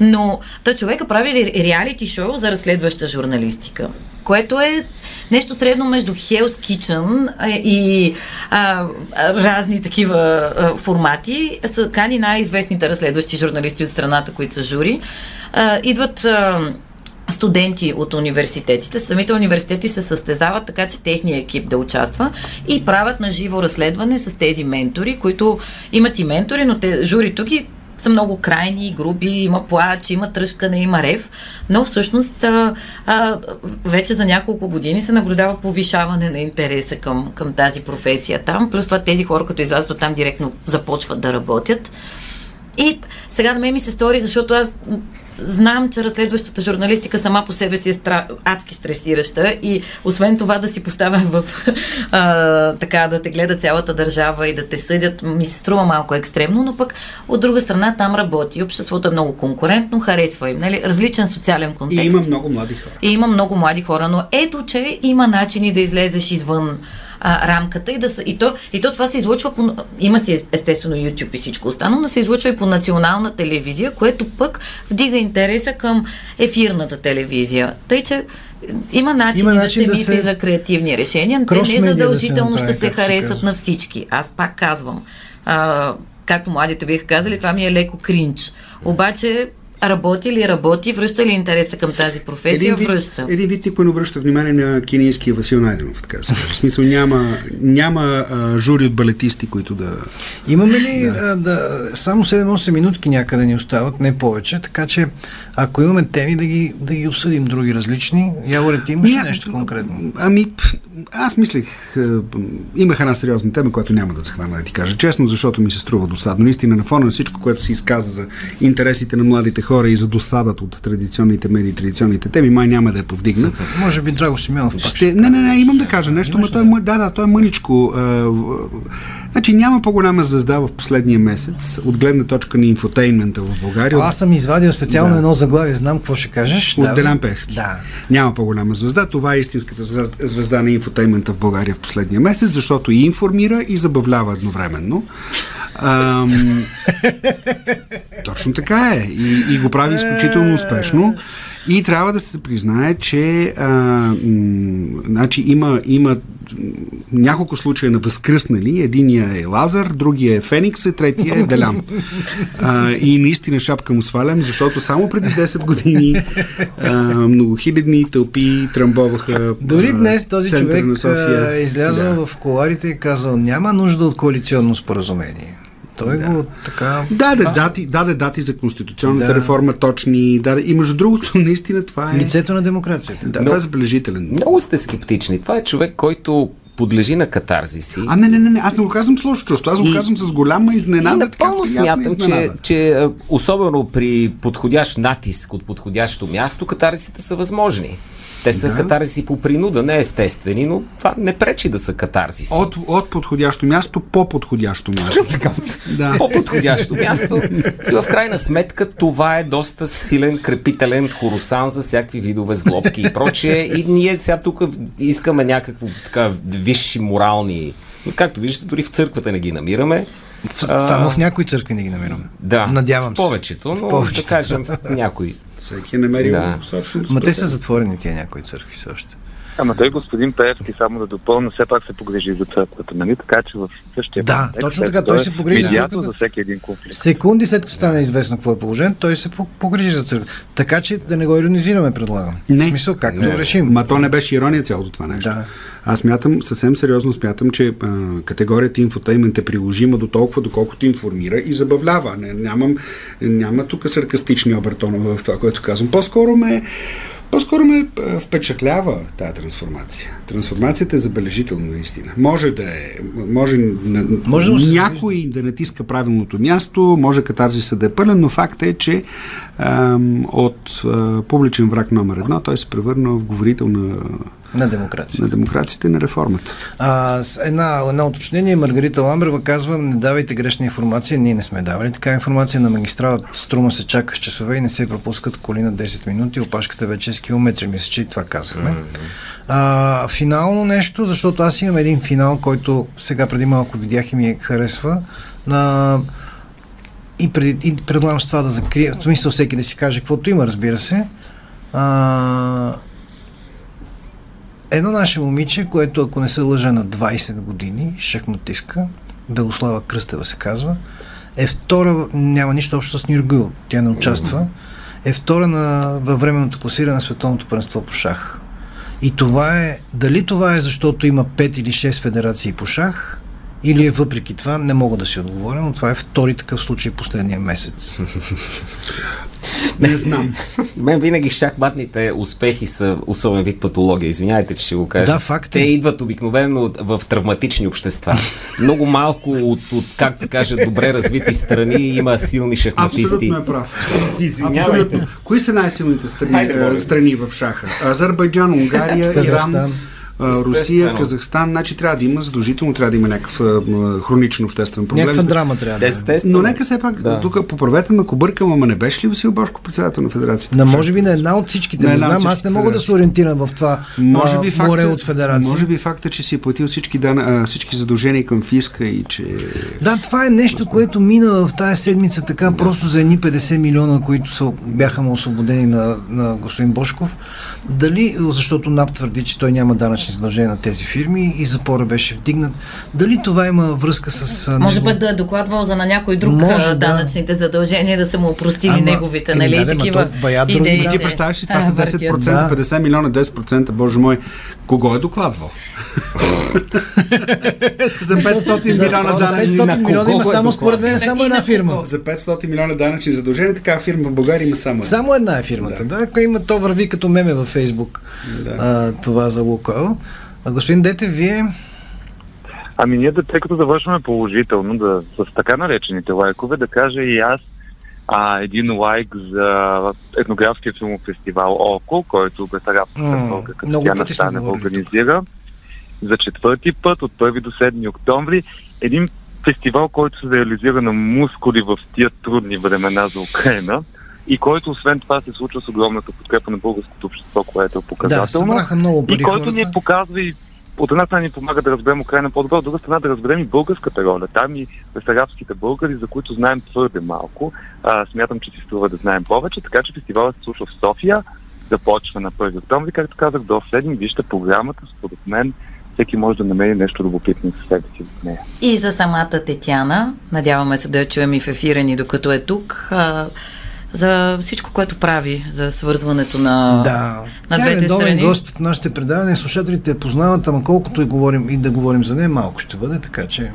Speaker 3: но той човека прави реалити шоу за разследваща журналистика, което е нещо средно между Hell's Kitchen и а, разни такива а, формати. Са кани най-известните разследващи журналисти от страната, които са жури. А, идват а, студенти от университетите. Самите университети се състезават така, че техният екип да участва и правят на живо разследване с тези ментори, които имат и ментори, но те, журито ги са много крайни, груби, има плач, има тръжкане, има рев, но всъщност а, а, вече за няколко години се наблюдава повишаване на интереса към, към тази професия там. Плюс това тези хора, като излязат там, директно започват да работят. И сега на мен ми се стори, защото аз знам, че разследващата журналистика сама по себе си е стра... адски стресираща и освен това да си поставя в <laughs> а, така да те гледа цялата държава и да те съдят, ми се струва малко екстремно, но пък от друга страна там работи. Обществото е много конкурентно, харесва им, нали? различен социален контекст.
Speaker 4: И има много млади хора.
Speaker 3: И има много млади хора, но ето, че има начини да излезеш извън а, рамката и, да са, и, то, и то това се излъчва по... Има си естествено YouTube и всичко останало, но се излъчва и по национална телевизия, което пък вдига интереса към ефирната телевизия. Тъй, че има начин, има начин да се да мисли за креативни решения. Те не задължително да ще се харесат на всички. Аз пак казвам, а, както младите биха казали, това ми е леко кринч. Обаче работи ли работи, връща ли интереса към тази професия, един вид, връща.
Speaker 4: Един вид никой не обръща внимание на кинийския Васил Найденов, така да се В смисъл няма, няма а, жури от балетисти, които да...
Speaker 2: Имаме ли да. А, да, само 7-8 минутки някъде ни остават, не повече, така че ако имаме теми да ги, да ги обсъдим други различни, Яворе, ти имаш Ня... нещо конкретно?
Speaker 4: Ами, аз мислех, имах една сериозна тема, която няма да захвана да ти кажа честно, защото ми се струва досадно. Наистина, на фона на всичко, което се изказа за интересите на младите хора и за досадата от традиционните медии, традиционните теми, май няма да я повдигна. <laughs>
Speaker 2: Може би Драго Симеонов
Speaker 4: пак ще... Не, не, не, имам да кажа нещо, но той е, да, да, той е мъничко. Значи няма по-голяма звезда в последния месец от гледна точка на инфотеймента в България.
Speaker 2: Аз съм извадил специално да. едно заглавие, знам какво ще кажеш.
Speaker 4: От Делян Пески. Да. Няма по-голяма звезда. Това е истинската звезда на инфотеймента в България в последния месец, защото и информира и забавлява едновременно. Ам... <laughs> Точно така е. И, и го прави изключително успешно. И трябва да се признае, че а, м, значи има, има няколко случая на възкръснали. Единия е Лазар, другия е Феникс, и третия е Делян. А, и наистина шапка му свалям, защото само преди 10 години а, многохилядни тълпи тръмбоваха
Speaker 2: Дори днес този човек е излязъл да. в коларите и казал няма нужда от коалиционно споразумение. Той да. го така...
Speaker 4: Даде, да. дати, даде дати за конституционната да. реформа, точни. Даде, и между другото, <laughs> наистина това е...
Speaker 2: Лицето на демокрацията.
Speaker 4: Да, Но, това е забележителен.
Speaker 5: Много сте скептични. Това е човек, който подлежи на катарзиси.
Speaker 4: А, не, не, не, аз не го казвам с лошо чувство, аз го казвам с голяма изненада.
Speaker 5: И напълно смятам, изненада. че, че особено при подходящ натиск от подходящо място, катарзисите са възможни. Те са да. катарзиси по принуда, не естествени, но това не пречи да са катарзиси.
Speaker 4: От, от подходящо място по подходящо място. <laughs>
Speaker 5: да. По подходящо място. И в крайна сметка това е доста силен крепителен хорусан за всякакви видове сглобки и прочие. И ние сега тук искаме някакво така висши морални Както виждате, дори в църквата не ги намираме.
Speaker 2: Само в някои църкви не ги намираме.
Speaker 5: Да,
Speaker 2: Надявам
Speaker 5: в повечето, но в повечето, да кажем в някои.
Speaker 4: Всеки е намерил да.
Speaker 2: собственото Ма те са затворени тия някои църкви все още.
Speaker 6: Ама той господин Пеевски, само да допълня, все пак се погрежи за църквата, нали? Така че в същия
Speaker 2: Да, контекст, точно така, той, се погрежи
Speaker 6: за църквата. за всеки един конфликт.
Speaker 2: Секунди след като стане известно какво е положението, той се погрежи за църквата. Така че да не го иронизираме, предлагам. Не. В смисъл, както не. решим.
Speaker 4: Ма то не беше ирония цялото това нещо. Да. Аз мятам, съвсем сериозно смятам, че а, категорията инфотеймент е приложима до толкова, доколкото информира и забавлява. Не, нямам, няма тук саркастични обертонове в това, което казвам. По-скоро ме по-скоро ме впечатлява тази трансформация. Трансформацията е забележителна наистина. Може да е, може, може да някой да натиска правилното място, може катарзиса да е пълен, но факт е, че от публичен враг номер едно той се превърна в говорител на
Speaker 2: на демокрацията.
Speaker 4: На демокрацията и на реформата.
Speaker 2: А, една, една уточнение. Маргарита Ламбрева казва, не давайте грешна информация. Ние не сме давали така информация. На магистрала Струма се чака с часове и не се пропускат коли на 10 минути. Опашката вече е с километри. Мисля, че и това казваме. Mm-hmm. А, финално нещо, защото аз имам един финал, който сега преди малко видях и ми харесва. На и, пред, и предлагам с това да закрия. В смисъл всеки да си каже каквото има, разбира се. А, едно наше момиче, което ако не се лъжа на 20 години, шахматистка, Белослава Кръстева се казва, е втора, няма нищо общо с Нюргул, тя не участва, е втора на, във временното класиране на световното първенство по шах. И това е, дали това е защото има 5 или 6 федерации по шах, или е въпреки това, не мога да си отговоря, но това е втори такъв случай последния месец.
Speaker 4: Не знам.
Speaker 5: Мен винаги шахматните успехи са особен вид патология. Извинявайте, че ще го кажа.
Speaker 2: Да, факт
Speaker 5: е. Те идват обикновено в травматични общества. Много малко от, от как да кажа, добре развити страни има силни шахматисти.
Speaker 4: Абсолютно е прав. Абсолютно. Кои са най-силните страни, Хайде, страни в шаха? Азербайджан, Унгария, Иран. Русия, Казахстан, значи трябва да има, задължително трябва да има някакъв хроничен обществен проблем.
Speaker 2: Някаква драма трябва да
Speaker 4: има. Но нека все пак, да. тук поправете ме, ако бъркам, ама не беше ли Васил Бошко председател на федерацията?
Speaker 2: На може би на една от всичките. Не знам, аз не мога да се ориентирам в това може би море от федерация.
Speaker 4: Може би факта, че си е платил всички, дан, всички задължения към фиска и че...
Speaker 2: Да, това е нещо, което мина в тази седмица така да. просто за едни 50 милиона, които са, бяха му освободени на, на господин Бошков. Дали, защото НАП твърди, че той няма данъчни задължения на тези фирми и запора беше вдигнат. Дали това има връзка с.
Speaker 3: Може би да е докладвал за на някой друг Може, данъчните да. задължения, да са му опростили Ама, неговите, нали? Да, такива
Speaker 4: идеи. Ти представяш ли, това са 10%, да. 50 милиона, 10%, боже мой. Кого е докладвал? за 500 милиона данъчни.
Speaker 2: 500 милиона има само според мен само една фирма.
Speaker 4: За 500 милиона данъчни задължения, такава фирма в България има само
Speaker 2: една. Само една е фирмата, да. Ако има, то върви като меме във Фейсбук. Да. А, това за Лукойл. А господин Дете, вие...
Speaker 6: Ами ние, да, тъй като завършваме положително, да, с така наречените лайкове, да кажа и аз а, един лайк за етнографския филмов фестивал ОКО, който Бесарабската mm, Кристияна Станева организира. За четвърти път от 1 до 7 октомври. Един фестивал, който се реализира на мускули в тия трудни времена за Украина и който освен това се случва с огромната подкрепа на българското общество, което е показателно.
Speaker 2: Да, много пари
Speaker 6: и който ни показва и от една страна ни помага да разберем Украина по-добре, от друга страна да разберем и българската роля. Там и арабските българи, за които знаем твърде малко. А, смятам, че си струва да знаем повече, така че фестивалът се случва в София, започва на 1 октомври, както казах, до 7. Вижте програмата, според мен всеки може да намери нещо любопитно със себе си в нея.
Speaker 3: И за самата Тетяна, надяваме се да я чуем и в ефира ни, докато е тук. За всичко, което прави, за свързването на,
Speaker 2: да.
Speaker 3: на Тя е двете е страни.
Speaker 2: гост в нашите предавания. Слушателите я познават, ама колкото и, говорим, и да говорим за нея, малко ще бъде, така че...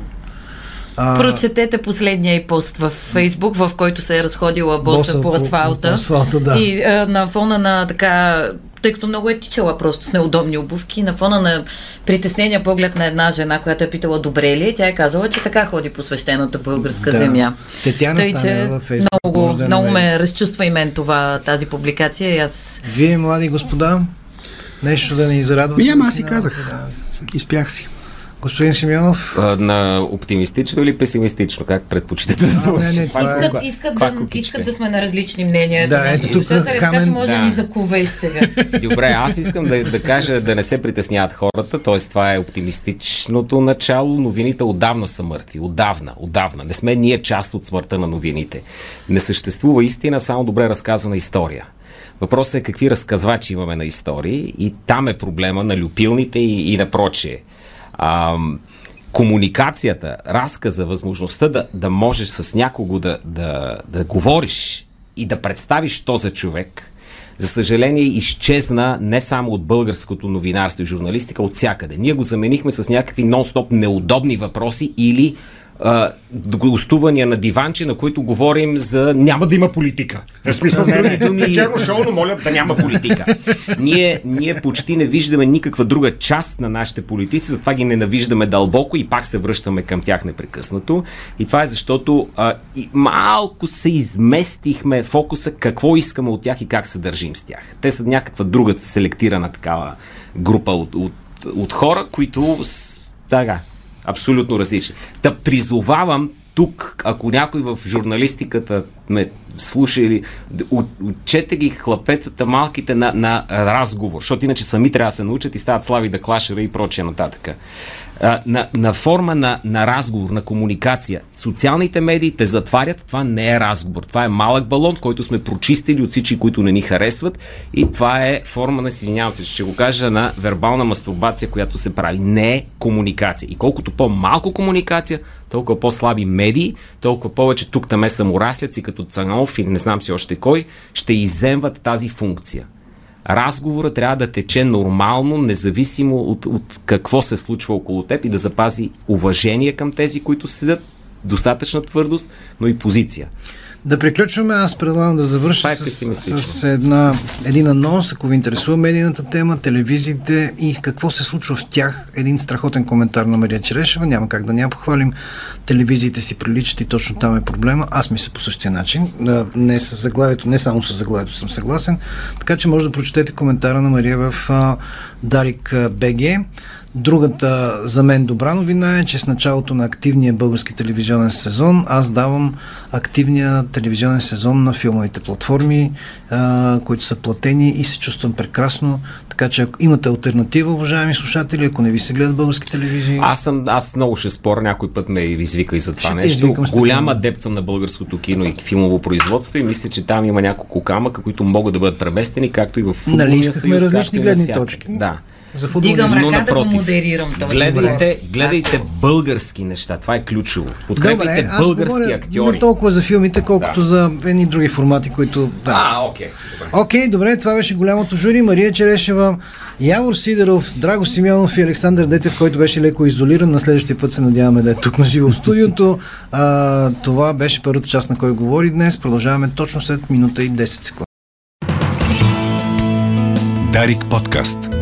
Speaker 3: А... Прочетете последния и пост в Фейсбук, в който се е разходила боса, боса по асфалта. По, по
Speaker 2: асфалта да.
Speaker 3: И а, на фона на така тъй като много е тичала просто с неудобни обувки. На фона на притеснения поглед на една жена, която е питала добре ли, тя е казала, че така ходи по свещената българска
Speaker 2: да.
Speaker 3: земя.
Speaker 2: Тетяна Тъй, че във
Speaker 3: Facebook, много, да много ме разчувства и мен това, тази публикация. И аз...
Speaker 2: Вие, млади господа, нещо да ни зарадвате?
Speaker 4: Ами, аз си казах. Да. Изпях си.
Speaker 2: Господин Симеонов?
Speaker 5: А, на оптимистично или песимистично? Как предпочитате да
Speaker 3: звучи? Искат, е... искат, да, искат да сме на различни мнения.
Speaker 2: Да, ето тук
Speaker 3: камен... Така че може да ни заковеш сега.
Speaker 5: Добре, аз искам да, да кажа да не се притесняват хората, т.е. това е оптимистичното начало. Новините отдавна са мъртви. Отдавна, отдавна. Не сме ние част от смъртта на новините. Не съществува истина, само добре разказана история. Въпросът е какви разказвачи имаме на истории и там е проблема на люпилните и, и на прочие а, комуникацията, разказа, възможността да, да можеш с някого да, да, да говориш и да представиш то за човек, за съжаление, изчезна не само от българското новинарство и журналистика, от всякъде. Ние го заменихме с някакви нон-стоп неудобни въпроси или гостувания на диванче, на които говорим за няма да има политика.
Speaker 4: В смисъл,
Speaker 5: други думи... Вечерно шоу, но моля да няма политика. ние, ние почти не виждаме никаква друга част на нашите политици, затова ги ненавиждаме дълбоко и пак се връщаме към тях непрекъснато. И това е защото а, и малко се изместихме фокуса какво искаме от тях и как се държим с тях. Те са някаква друга селектирана такава група от, от, от хора, които така, Абсолютно различни. Да призовавам тук, ако някой в журналистиката ме слуша или отчете ги хлапетата малките на, на разговор, защото иначе сами трябва да се научат и стават слави да клашера и прочее нататък на, на форма на, на разговор, на комуникация. Социалните медии те затварят, това не е разговор. Това е малък балон, който сме прочистили от всички, които не ни харесват и това е форма на, извинявам се, ще го кажа, на вербална мастурбация, която се прави. Не е комуникация. И колкото по-малко комуникация, толкова по-слаби медии, толкова повече тук там е саморасляци като Цанов или не знам си още кой, ще иземват тази функция разговора трябва да тече нормално, независимо от, от какво се случва около теб и да запази уважение към тези, които седят, достатъчна твърдост, но и позиция.
Speaker 2: Да приключваме. Аз предлагам да завърша
Speaker 5: е
Speaker 2: с, с една, един анонс, ако ви интересува медийната тема, телевизиите и какво се случва в тях. Един страхотен коментар на Мария Черешева. Няма как да няма похвалим. Телевизиите си приличат и точно там е проблема. Аз мисля по същия начин. Не с заглавието, не само с заглавието съм съгласен. Така че може да прочетете коментара на Мария в Дарик БГ. Другата за мен добра новина е, че с началото на активния български телевизионен сезон аз давам активния телевизионен сезон на филмовите платформи, а, които са платени и се чувствам прекрасно. Така че ако имате альтернатива, уважаеми слушатели, ако не ви се гледат български телевизии.
Speaker 5: Аз съм, аз много ще споря, някой път ме извика и за това нещо. Голям адепт съм на българското кино и филмово производство и мисля, че там има няколко камъка, които могат да бъдат преместени, както и в
Speaker 2: футболния нали, съюз, различни гледни точки.
Speaker 5: Да.
Speaker 3: За Дигам ръка напротив, да го модерирам
Speaker 5: този Гледайте, гледайте български неща. Това е ключово. Подкрепите Добре, български актьори.
Speaker 2: Не толкова за филмите, колкото да. за едни други формати, които...
Speaker 5: Да. А, окей.
Speaker 2: Окей, okay, добре, това беше голямото жури. Мария Черешева, Явор Сидеров, Драго Симеонов и Александър Детев, който беше леко изолиран. На следващия път се надяваме да е тук на живо в студиото. А, това беше първата част, на кой говори днес. Продължаваме точно след минута и 10 секунди.
Speaker 1: Дарик подкаст.